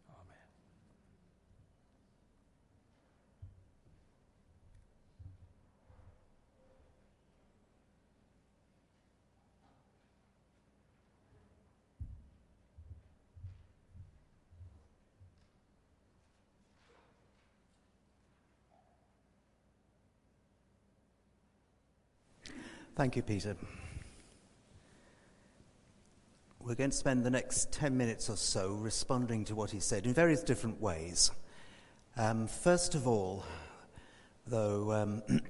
Amen. Thank you, Peter. We're going to spend the next 10 minutes or so responding to what he said in various different ways. Um, first of all, though, um, <clears throat>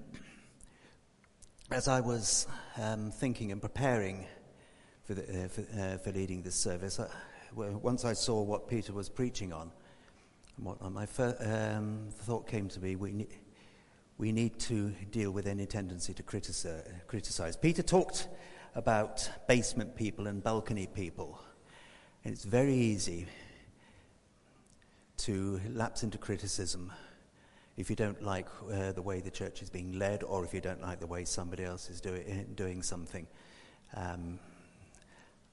as I was um, thinking and preparing for, the, uh, for, uh, for leading this service, I, well, once I saw what Peter was preaching on, what, my fir- um, thought came to me, we, ne- we need to deal with any tendency to criticize, criticize. Peter talked about basement people and balcony people. And it's very easy to lapse into criticism if you don't like uh, the way the church is being led or if you don't like the way somebody else is do- doing something. Um,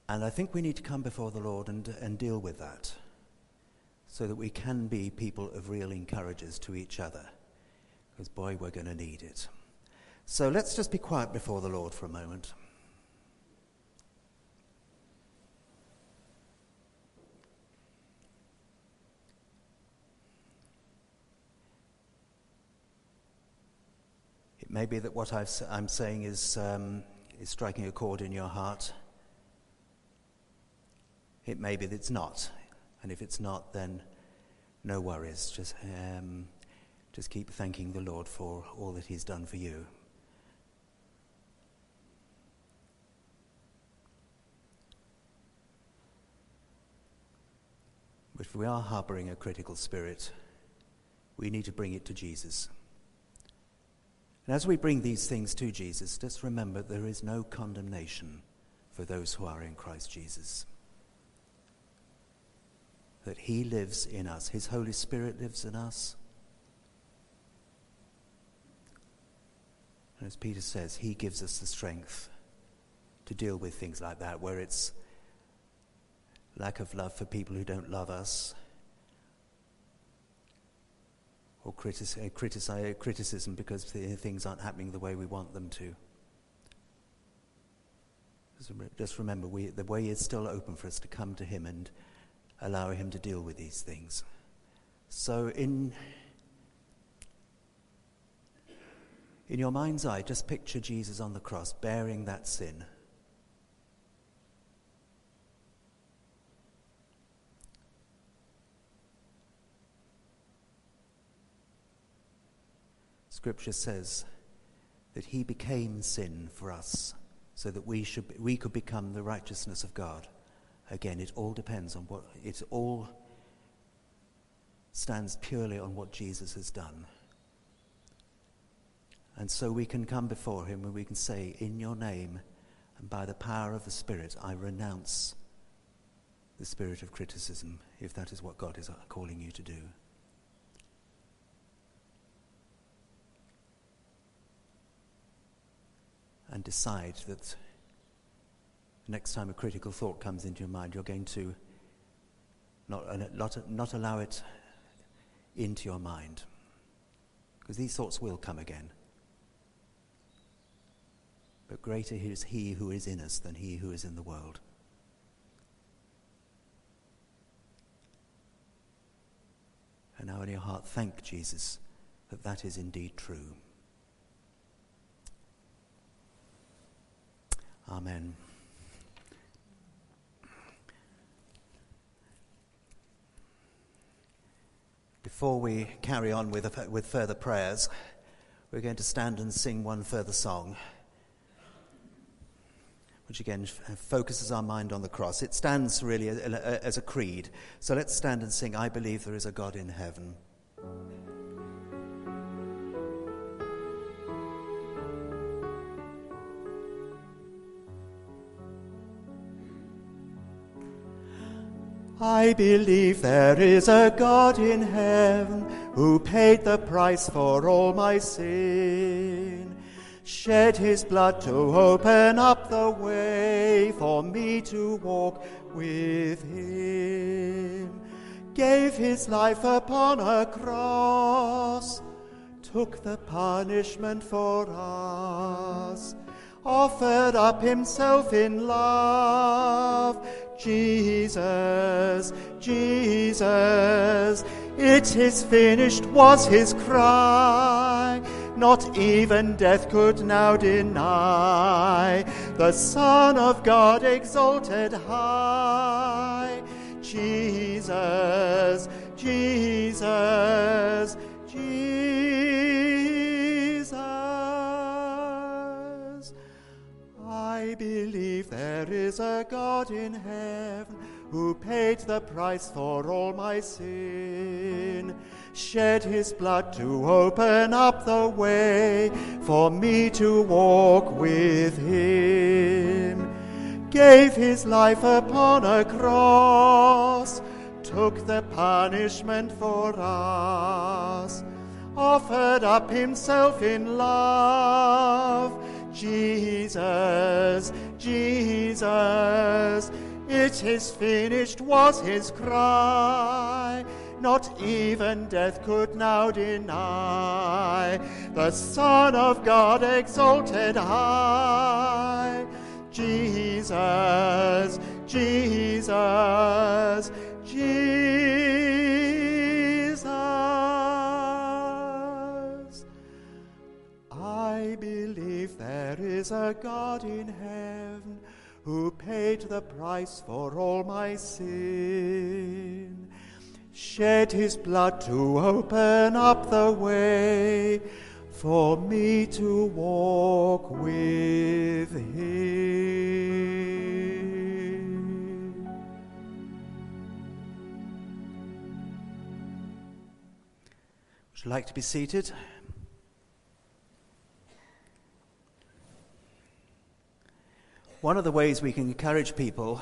and I think we need to come before the Lord and, and deal with that so that we can be people of real encouragers to each other. Because, boy, we're going to need it. So let's just be quiet before the Lord for a moment. It may be that what i am saying is, um, is striking a chord in your heart. It may be that it's not. And if it's not, then no worries. Just, um, just keep thanking the Lord for all that He's done for you. But if we are harboring a critical spirit, we need to bring it to Jesus. And as we bring these things to Jesus, just remember there is no condemnation for those who are in Christ Jesus. That He lives in us, His Holy Spirit lives in us. And as Peter says, He gives us the strength to deal with things like that, where it's lack of love for people who don't love us, or critis- uh, criticize, criticism because things aren't happening the way we want them to. Just remember, we, the way is still open for us to come to Him and allow Him to deal with these things. So, in, in your mind's eye, just picture Jesus on the cross bearing that sin. Scripture says that he became sin for us so that we, should, we could become the righteousness of God. Again, it all depends on what, it all stands purely on what Jesus has done. And so we can come before him and we can say, In your name and by the power of the Spirit, I renounce the spirit of criticism, if that is what God is calling you to do. And decide that next time a critical thought comes into your mind, you're going to not, not, not allow it into your mind. Because these thoughts will come again. But greater is He who is in us than He who is in the world. And now in your heart, thank Jesus that that is indeed true. Amen. Before we carry on with, with further prayers, we're going to stand and sing one further song, which again uh, focuses our mind on the cross. It stands really as a creed. So let's stand and sing, I believe there is a God in heaven. I believe there is a God in heaven who paid the price for all my sin. shed his blood to open up the way for me to walk with him, gave his life upon a cross, took the punishment for us, offered up himself in love. Jesus, Jesus, it is finished was his cry. Not even death could now deny the Son of God exalted high. Jesus, Jesus, Jesus. I believe there is a God in heaven who paid the price for all my sin, shed his blood to open up the way for me to walk with him, gave his life upon a cross, took the punishment for us, offered up himself in love. Jesus, Jesus, it is finished was his cry. Not even death could now deny the Son of God exalted high. Jesus, Jesus, Jesus. I believe there is a God in heaven who paid the price for all my sin, shed his blood to open up the way for me to walk with him. Would you like to be seated? One of the ways we can encourage people,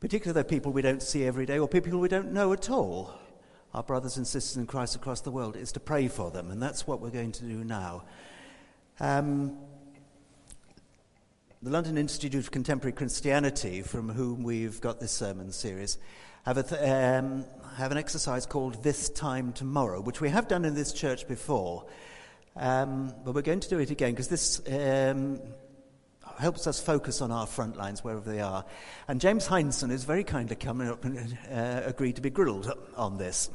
particularly the people we don't see every day or people we don't know at all, our brothers and sisters in Christ across the world, is to pray for them. And that's what we're going to do now. Um, the London Institute of Contemporary Christianity, from whom we've got this sermon series, have, th- um, have an exercise called This Time Tomorrow, which we have done in this church before. Um, but we're going to do it again because this um, helps us focus on our front lines wherever they are. And James Heinson has very kindly come up and uh, agreed to be grilled on this.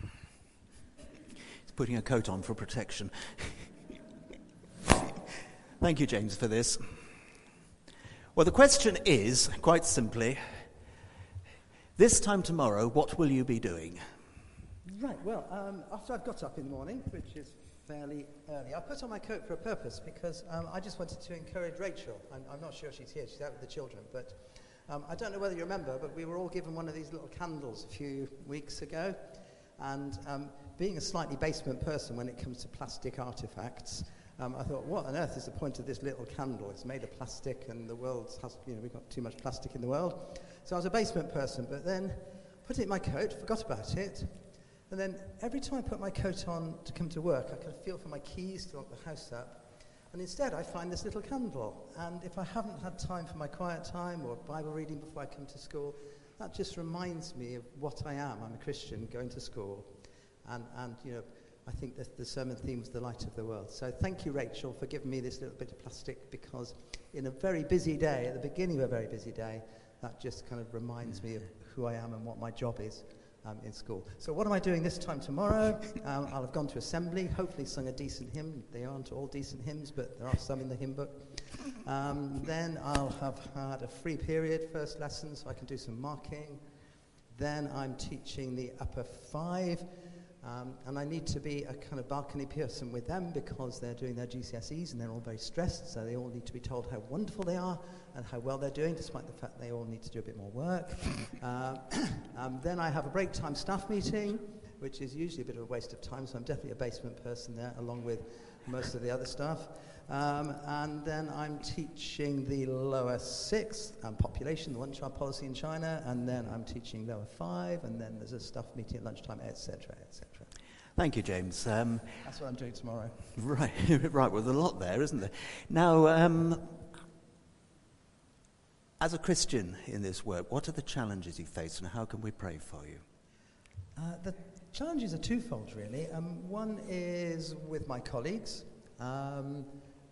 He's putting a coat on for protection. Thank you, James, for this. Well, the question is, quite simply, this time tomorrow, what will you be doing? Right, well, um, after I've got up in the morning, which is fairly early, I put on my coat for a purpose because um, I just wanted to encourage Rachel. I'm, I'm not sure she's here, she's out with the children, but um, I don't know whether you remember, but we were all given one of these little candles a few weeks ago. And um, being a slightly basement person when it comes to plastic artifacts, um, I thought, what on earth is the point of this little candle? It's made of plastic, and the world has, you know, we've got too much plastic in the world. So I was a basement person, but then put it in my coat, forgot about it, and then every time I put my coat on to come to work, I can feel for my keys to lock the house up. And instead, I find this little candle. And if I haven't had time for my quiet time or Bible reading before I come to school, that just reminds me of what I am. I'm a Christian going to school. And, and you know, I think that the sermon theme was the light of the world. So thank you, Rachel, for giving me this little bit of plastic because in a very busy day, at the beginning of a very busy day, that just kind of reminds me of who I am and what my job is um, in school. So what am I doing this time tomorrow? Um, I'll have gone to assembly, hopefully sung a decent hymn. They aren't all decent hymns, but there are some in the hymn book. Um, then I'll have had a free period, first lesson, so I can do some marking. Then I'm teaching the upper five. Um, and I need to be a kind of balcony person with them because they're doing their GCSEs and they're all very stressed, so they all need to be told how wonderful they are and how well they're doing, despite the fact they all need to do a bit more work. <coughs> Uh, <coughs> um, then I have a break time staff meeting, which is usually a bit of a waste of time, so I'm definitely a basement person there, along with most of the other staff. Um, and then I'm teaching the lower sixth um, population, the one child policy in China, and then I'm teaching lower five, and then there's a staff meeting at lunchtime, etc., etc. Thank you, James. Um, That's what I'm doing tomorrow. <laughs> right, <laughs> right. Well, there's a lot there, isn't there? Now, um, as a Christian in this work, what are the challenges you face, and how can we pray for you? Uh, the challenges are twofold, really. Um, one is with my colleagues. Um,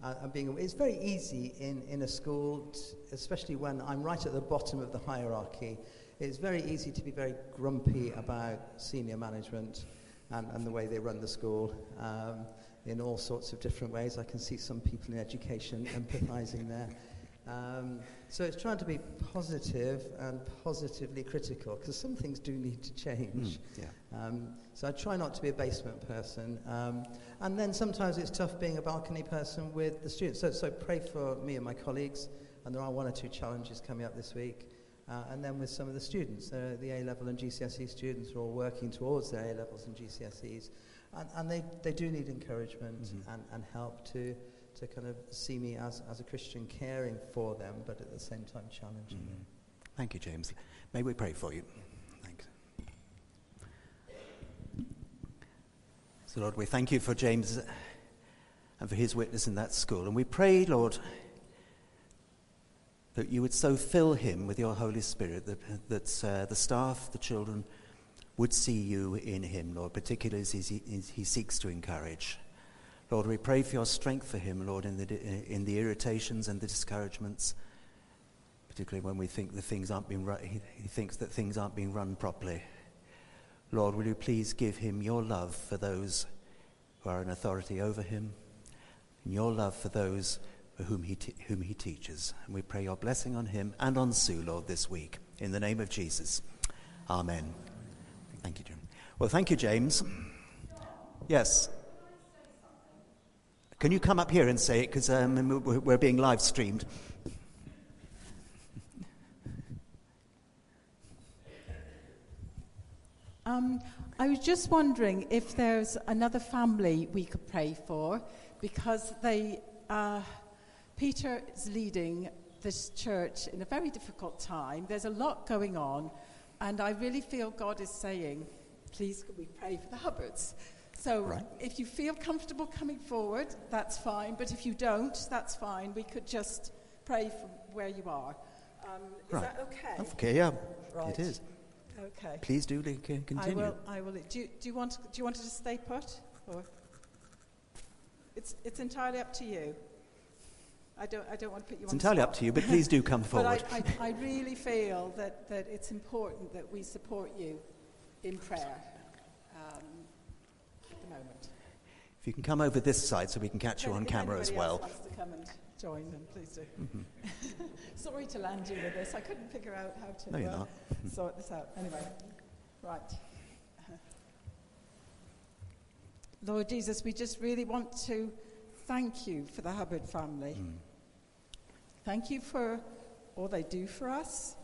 uh, being, it's very easy in, in a school, t- especially when I'm right at the bottom of the hierarchy. It's very easy to be very grumpy about senior management and, and the way they run the school um, in all sorts of different ways. I can see some people in education empathizing there. Um, so it's trying to be positive and positively critical because some things do need to change. yeah. Um, so I try not to be a basement person. Um, and then sometimes it's tough being a balcony person with the students. So, so pray for me and my colleagues. And there are one or two challenges coming up this week. Uh, and then with some of the students, uh, the A level and GCSE students are all working towards their A levels and GCSEs. And, and they, they do need encouragement Mhm. and, and help to, to kind of see me as, as a Christian caring for them, but at the same time challenging them. Mm. Thank you, James. May we pray for you? Thanks. So, Lord, we thank you for James and for his witness in that school. And we pray, Lord, that you would so fill him with your Holy Spirit that, that uh, the staff, the children, would see you in him, Lord, particularly as he, as he seeks to encourage. Lord, we pray for your strength for him, Lord, in the, in the irritations and the discouragements particularly when we think the things aren't being run, he, he thinks that things aren't being run properly. Lord, will you please give him your love for those who are in authority over him, and your love for those whom he, te- whom he teaches. And we pray your blessing on him and on Sue, Lord, this week. In the name of Jesus. Amen. Thank you, Jim. Well, thank you, James. Yes. Can you come up here and say it? Because um, we're we're being live streamed. Um, I was just wondering if there's another family we could pray for because they, uh, Peter is leading this church in a very difficult time. There's a lot going on, and I really feel God is saying, please, could we pray for the Hubbards? So Right. if you feel comfortable coming forward, that's fine, but if you don't, that's fine. We could just pray from where you are. Um, is Right. that okay? Okay, yeah, Right. it is. Okay. Please do li- c- I continue. will. I will. Do you, do you want? Do you want to just stay put, or it's it's entirely up to you. I don't. I don't want to put you It's on. entirely the up to you, but please do come forward. I, I, I really feel that, that it's important that we support you in prayer um, at the moment. If you can come over this side so we can catch you on camera as well. Else wants to come and join them, please do. Mhm. <laughs> Sorry to land you with this. I couldn't figure out how to No, you're uh, not. sort this out. Anyway, right. Lord Jesus, we just really want to thank you for the Hubbard family. Mm. Thank you for all they do for us.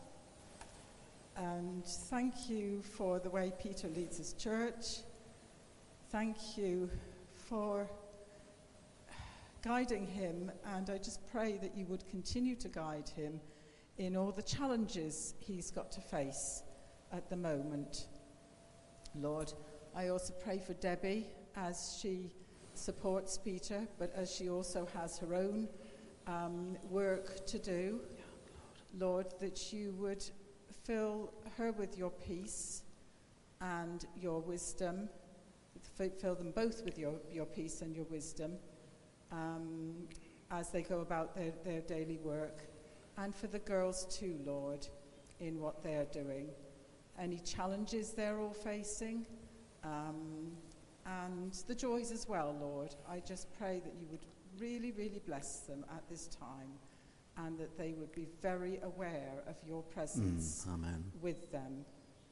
And thank you for the way Peter leads his church. Thank you for guiding him. And I just pray that you would continue to guide him in all the challenges he's got to face at the moment. Lord, I also pray for Debbie as she supports Peter, but as she also has her own um, work to do. Lord, that you would fill her with your peace and your wisdom, fill them both with your, your peace and your wisdom um, as they go about their, their daily work. And for the girls too, Lord, in what they're doing. Any challenges they're all facing, um, and the joys as well, Lord. I just pray that you would really, really bless them at this time and that they would be very aware of your presence Mm, amen. with them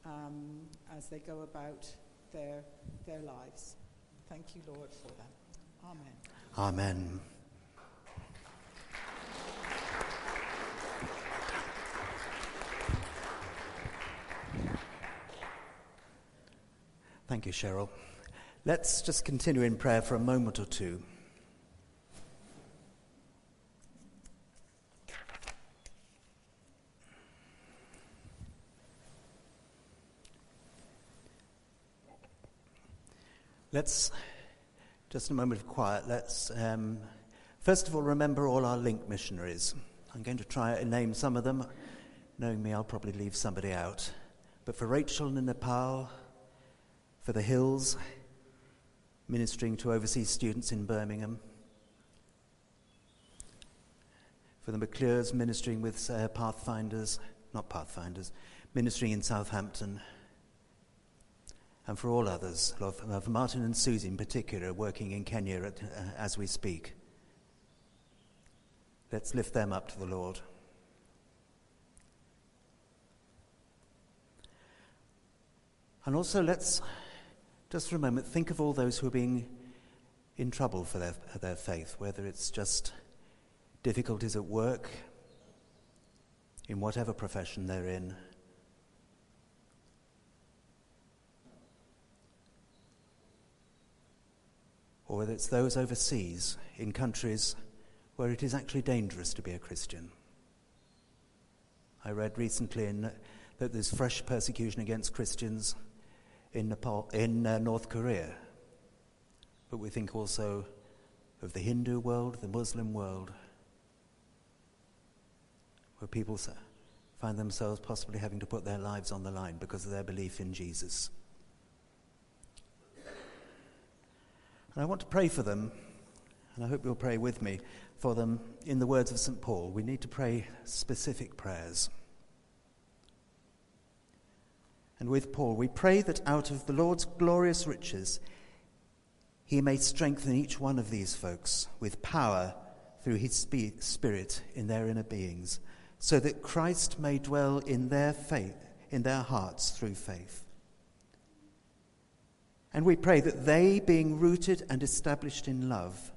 um, as they go about their, their lives. Thank you, Lord, for them. Amen. Amen. Thank you, Cheryl. Let's just continue in prayer for a moment or two. Let's, just a moment of quiet, let's um, first of all remember all our link missionaries. I'm going to try and name some of them. Knowing me, I'll probably leave somebody out. But for Rachel in Nepal, for the Hills, ministering to overseas students in Birmingham, for the McClures ministering with uh, Pathfinders, not Pathfinders, ministering in Southampton, and for all others, for Martin and Susie in particular, working in Kenya at, uh, as we speak. Let's lift them up to the Lord. And also, let's just for a moment think of all those who are being in trouble for their, their faith, whether it's just difficulties at work, in whatever profession they're in. Or whether it's those overseas in countries where it is actually dangerous to be a Christian. I read recently in, that there's fresh persecution against Christians in, Nepal, in uh, North Korea. But we think also of the Hindu world, the Muslim world, where people find themselves possibly having to put their lives on the line because of their belief in Jesus. And I want to pray for them, and I hope you'll pray with me for them in the words of St. Paul. We need to pray specific prayers. And with Paul, we pray that out of the Lord's glorious riches, he may strengthen each one of these folks with power through his spe- spirit in their inner beings, so that Christ may dwell in their faith, in their hearts through faith. And we pray that they, being rooted and established in love,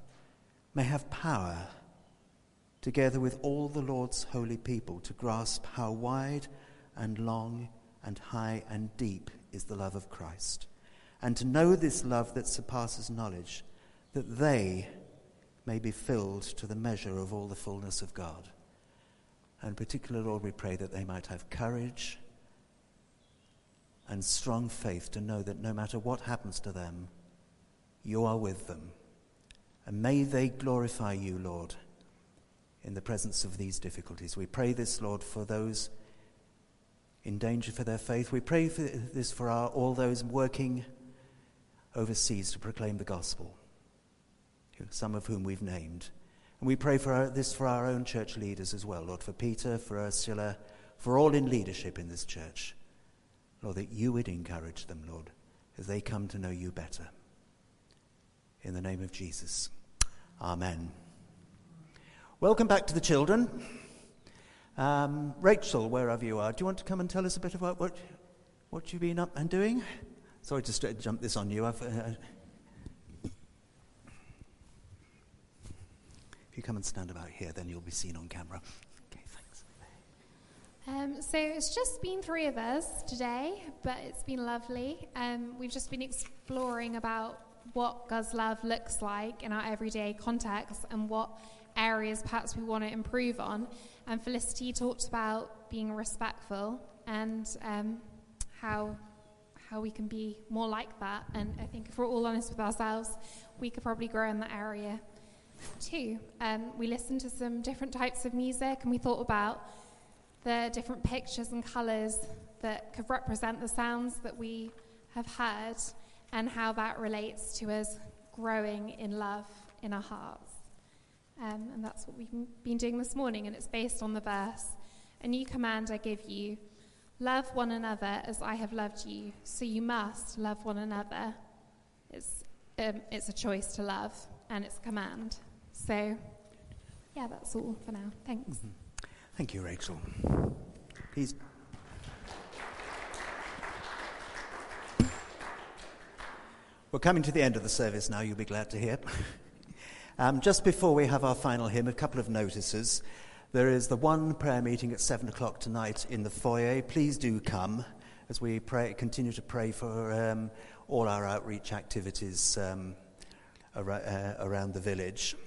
may have power, together with all the Lord's holy people, to grasp how wide and long and high and deep is the love of Christ, and to know this love that surpasses knowledge, that they may be filled to the measure of all the fullness of God. And particularly, Lord, we pray that they might have courage and strong faith to know that no matter what happens to them, you are with them. And may they glorify you, Lord, in the presence of these difficulties. We pray this, Lord, for those in danger for their faith. We pray for this for our, all those working overseas to proclaim the gospel, some of whom we've named. And we pray for our, this for our own church leaders as well, Lord, for Peter, for Ursula, for all in leadership in this church. Lord, that you would encourage them, Lord, as they come to know you better. In the name of Jesus. Amen. Welcome back to the children. Um, Rachel, wherever you are, do you want to come and tell us a bit about what, what you've been up and doing? Sorry to jump this on you. Uh, if you come and stand about here, then you'll be seen on camera. Um, so it's just been three of us today, but it's been lovely. Um, we've just been exploring about what God's love looks like in our everyday context and what areas perhaps we want to improve on. And Felicity talked about being respectful and um, how how we can be more like that. And I think if we're all honest with ourselves, we could probably grow in that area too. Um, we listened to some different types of music, and we thought about the different pictures and colours that could represent the sounds that we have heard and how that relates to us growing in love in our hearts. Um, and that's what we've been doing this morning, and it's based on the verse A new command I give you love one another as I have loved you, so you must love one another. It's, um, it's a choice to love, and it's a command. So, yeah, that's all for now. Thanks. Thank you, Rachel. Please. We're coming to the end of the service now, you'll be glad to hear. <laughs> um, just before we have our final hymn, a couple of notices. There is the one prayer meeting at 7 o'clock tonight in the foyer. Please do come as we pray, continue to pray for um, all our outreach activities um, ar- uh, around the village.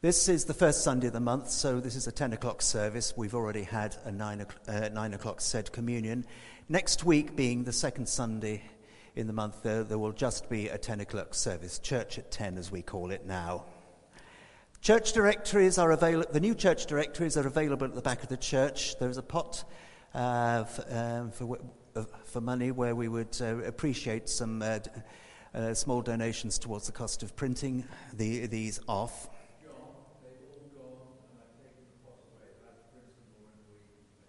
This is the first Sunday of the month, so this is a 10 o'clock service. We've already had a 9 o'clock, uh, 9 o'clock said communion. Next week, being the second Sunday in the month, there, there will just be a 10 o'clock service, church at 10 as we call it now. Church directories are available, the new church directories are available at the back of the church. There's a pot uh, f- um, for, uh, for money where we would uh, appreciate some uh, uh, small donations towards the cost of printing the, these off.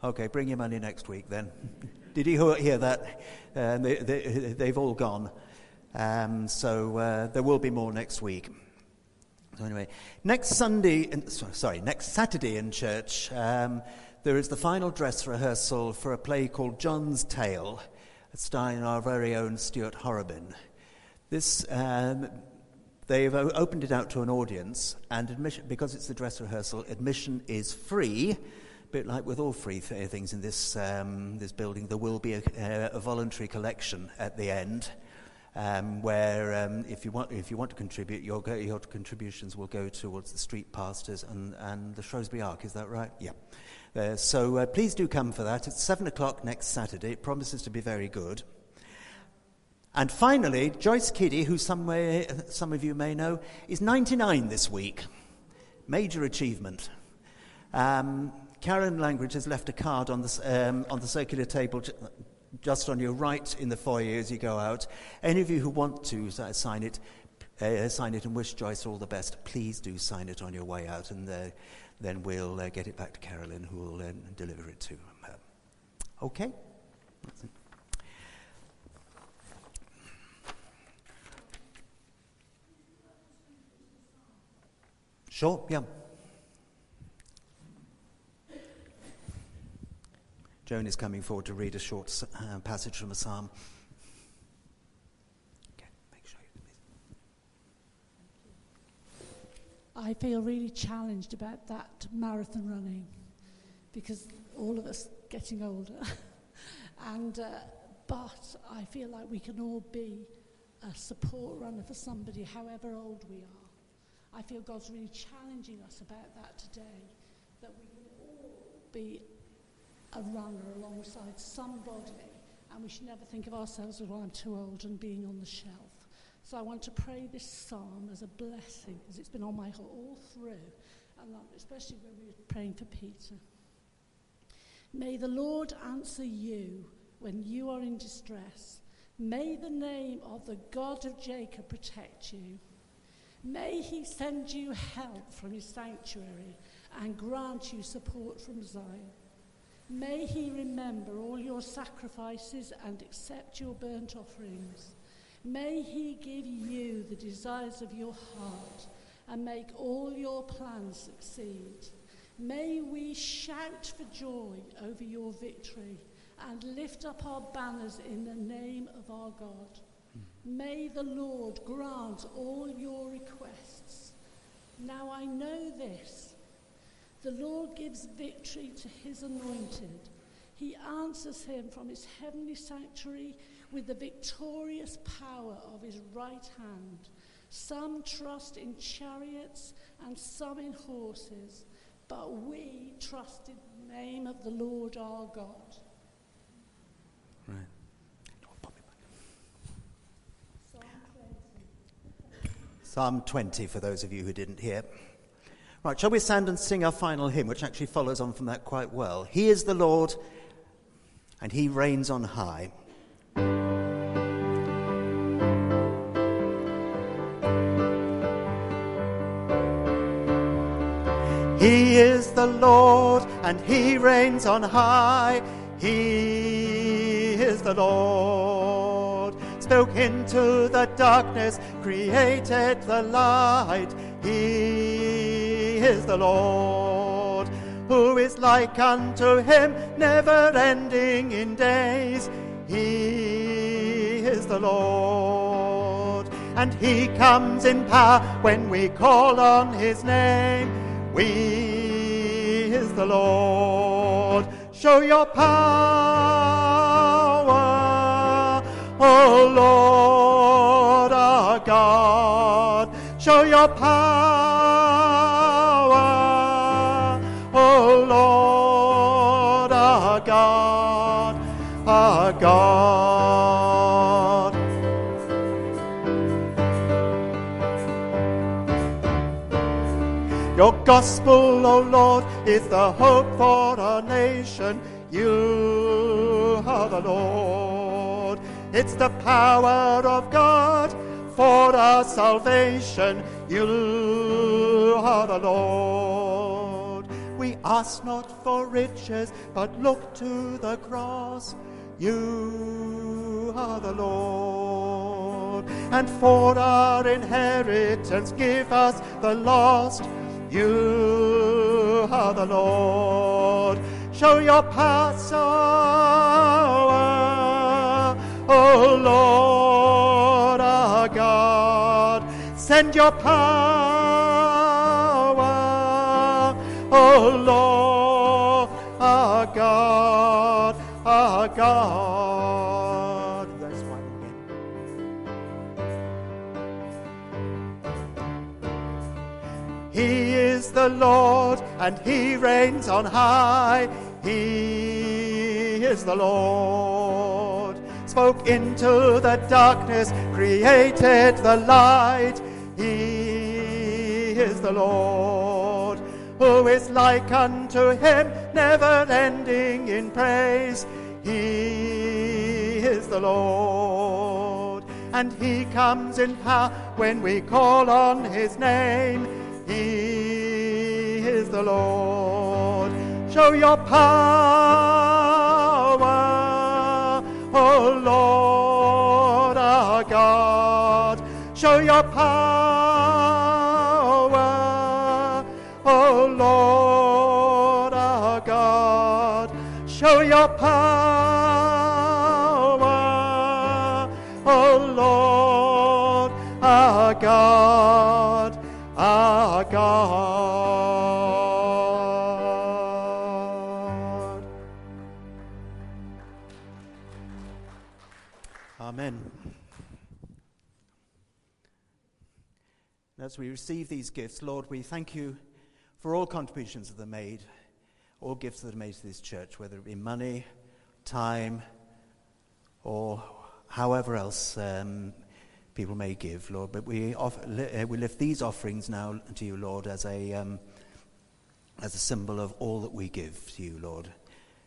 Okay, bring your money next week then. <laughs> Did you he- hear that? Uh, they, they, they've all gone. Um, so uh, there will be more next week. So anyway, next Sunday, in, sorry, next Saturday in church, um, there is the final dress rehearsal for a play called John's Tale, starring our very own Stuart Horrobin. This, um, they've opened it out to an audience, and admission, because it's the dress rehearsal, admission is free. Bit like with all free th- things in this, um, this building, there will be a, uh, a voluntary collection at the end. Um, where um, if, you want, if you want to contribute, your, your contributions will go towards the street pastors and, and the Shrewsbury Ark, is that right? Yeah. Uh, so uh, please do come for that. It's 7 o'clock next Saturday. It promises to be very good. And finally, Joyce Kiddy, who some, way, some of you may know, is 99 this week. Major achievement. Um, Karen Langridge has left a card on the, um, on the circular table just on your right in the foyer as you go out. Any of you who want to uh, sign it, uh, sign it and wish Joyce all the best, please do sign it on your way out, and uh, then we'll uh, get it back to Carolyn, who will uh, deliver it to her. Okay? Sure, yeah. Joan is coming forward to read a short uh, passage from a psalm. Okay, make sure I feel really challenged about that marathon running because all of us getting older. <laughs> and uh, but I feel like we can all be a support runner for somebody, however old we are. I feel God's really challenging us about that today, that we can all be a runner alongside somebody, and we should never think of ourselves as, well, I'm too old and being on the shelf. So I want to pray this psalm as a blessing, because it's been on my heart all through, and especially when we were praying for Peter. May the Lord answer you when you are in distress. May the name of the God of Jacob protect you. May he send you help from his sanctuary and grant you support from Zion. May he remember all your sacrifices and accept your burnt offerings. May he give you the desires of your heart and make all your plans succeed. May we shout for joy over your victory and lift up our banners in the name of our God. May the Lord grant all your requests. Now I know this the Lord gives victory to his anointed. He answers him from his heavenly sanctuary with the victorious power of his right hand. Some trust in chariots and some in horses, but we trust in the name of the Lord our God. Right. Psalm 20, for those of you who didn't hear. Right, shall we stand and sing our final hymn, which actually follows on from that quite well? He is the Lord, and he reigns on high. He is the Lord, and he reigns on high. He is the Lord. Spoke into the darkness, created the light. He is the Lord. Who is like unto him, never ending in days. He is the Lord. And he comes in power when we call on his name. We is the Lord. Show your power, O Lord our God. Show your power, gospel, O Lord, is the hope for our nation. You are the Lord. It's the power of God for our salvation. You are the Lord. We ask not for riches, but look to the cross. You are the Lord. And for our inheritance, give us the lost. You are the Lord. Show your power, O Lord our God. Send your power, O Lord our God, our God. The Lord and he reigns on high. He is the Lord. Spoke into the darkness, created the light. He is the Lord. Who is like unto him, never ending in praise. He is the Lord. And he comes in power when we call on his name. He is the Lord. Show your power, O Lord our God. Show your power, O Lord our God. Show your power, O Lord our God, As we receive these gifts, Lord, we thank you for all contributions that are made, all gifts that are made to this church, whether it be money, time, or however else um, people may give, Lord. But we, offer, uh, we lift these offerings now to you, Lord, as a, um, as a symbol of all that we give to you, Lord.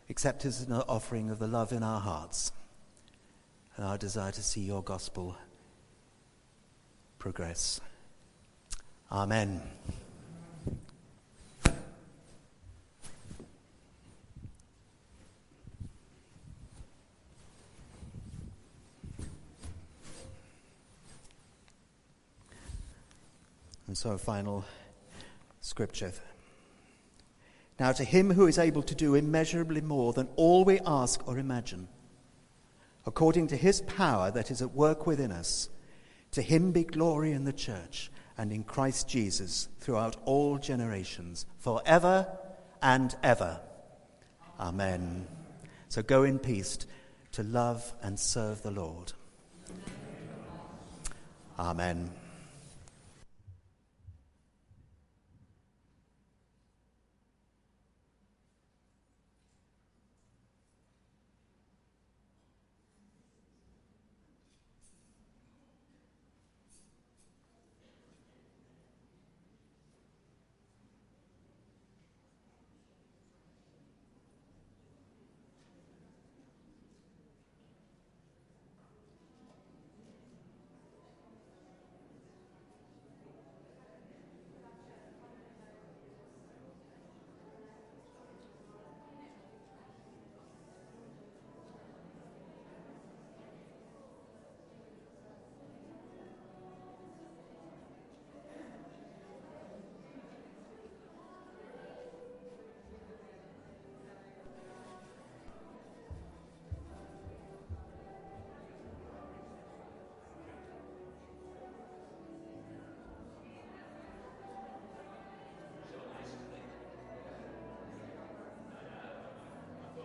Accept as an offering of the love in our hearts and our desire to see your gospel progress. Amen. And so, final scripture. Now, to him who is able to do immeasurably more than all we ask or imagine, according to his power that is at work within us, to him be glory in the church and in Christ Jesus throughout all generations, forever and ever. Amen. So go in peace to love and serve the Lord. Amen.